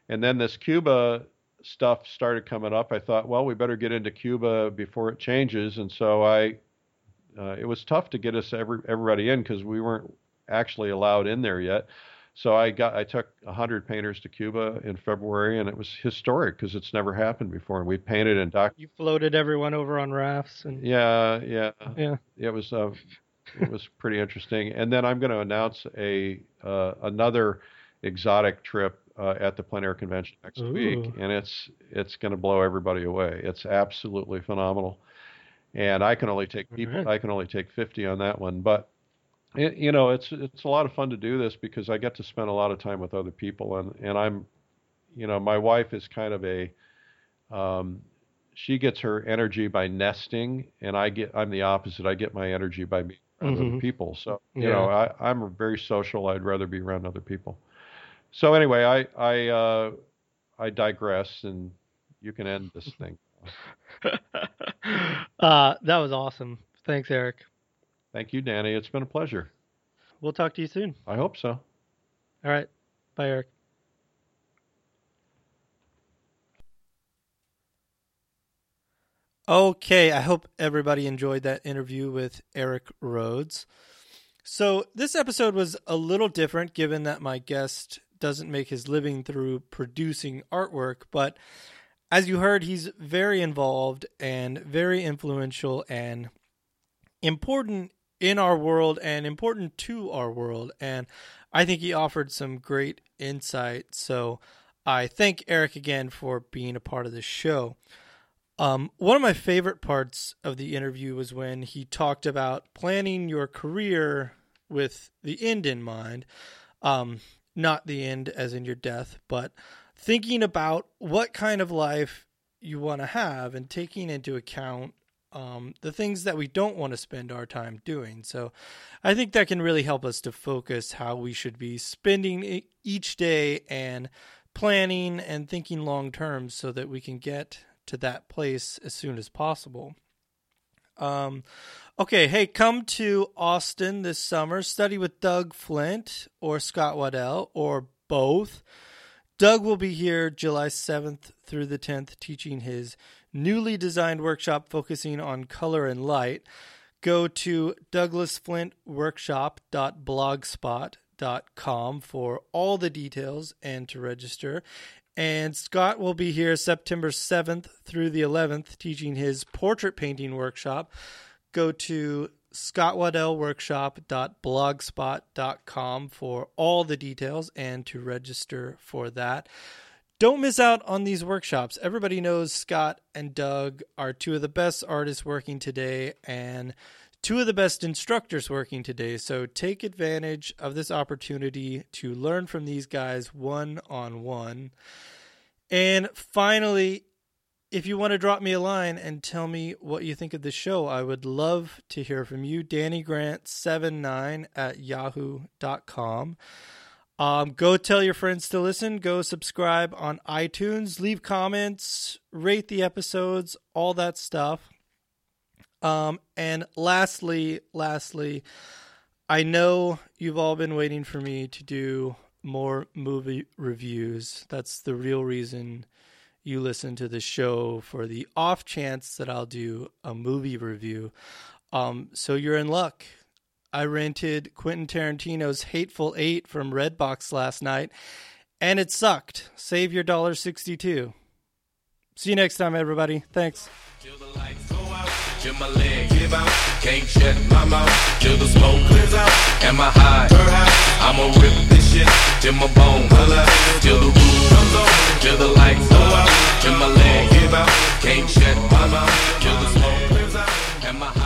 and then this Cuba stuff started coming up. I thought, well, we better get into Cuba before it changes, and so I uh, it was tough to get us every, everybody in because we weren't actually allowed in there yet. So I got I took a hundred painters to Cuba in February, and it was historic because it's never happened before. And we painted and doc. You floated everyone over on rafts and Yeah, yeah, yeah. it was uh, it was pretty interesting. And then I'm going to announce a uh, another exotic trip uh, at the plein air convention next week, and it's it's going to blow everybody away. It's absolutely phenomenal. And I can only take people. Alright. I can only take 50 on that one, but it, you know, it's it's a lot of fun to do this because I get to spend a lot of time with other people, and and I'm, you know, my wife is kind of a, um, she gets her energy by nesting, and I get I'm the opposite. I get my energy by being around other Mhm. people. So you Yeah. know, I I'm very social. I'd rather be around other people. So anyway, I I uh, I digress, and you can end this thing. <laughs> uh, that was awesome. Thanks, Eric. Thank you, Danny. It's been a pleasure. We'll talk to you soon. I hope so. All right. Bye, Eric. Okay, I hope everybody enjoyed that interview with Eric Rhoads. So, this episode was a little different given that my guest doesn't make his living through producing artwork, but as you heard, he's very involved and very influential and important in our world and important to our world. And I think he offered some great insight. So I thank Eric again for being a part of the show. Um, one of my favorite parts of the interview was when he talked about planning your career with the end in mind. Um, not the end as in your death, but thinking about what kind of life you want to have and taking into account um, the things that we don't want to spend our time doing. So I think that can really help us to focus how we should be spending each day and planning and thinking long term so that we can get to that place as soon as possible. Um, okay, hey, come to Austin this summer. Study with Doug Flint or Scott Waddell or both. Doug will be here July 7th through the 10th teaching his newly designed workshop focusing on color and light. Go to douglasflintworkshop.blogspot.com for all the details and to register. And Scott will be here September 7th through the 11th teaching his portrait painting workshop. Go to scottwaddellworkshop.blogspot.com for all the details and to register for that. Don't miss out on these workshops. Everybody knows Scott and Doug are two of the best artists working today and two of the best instructors working today. So take advantage of this opportunity to learn from these guys one on one. And finally, if you want to drop me a line and tell me what you think of the show, I would love to hear from you. Danny Grant79 at yahoo.com. Um, go tell your friends to listen. Go subscribe on iTunes. Leave comments, rate the episodes, all that stuff. Um, and lastly, lastly, I know you've all been waiting for me to do more movie reviews. That's the real reason you listen to the show for the off chance that I'll do a movie review. Um, so you're in luck. I rented Quentin Tarantino's Hateful Eight from Redbox last night, and it sucked. Save your dollar sixty-two. See you next time, everybody. Thanks. Till my leg give out, can't shut my mouth. Till the smoke clears out, and my high, her high. I'ma rip this shit till my bone color. Till the roof comes on, till the lights go out. Till my leg give out, can't shut my mouth. Till the smoke clears out, and my high.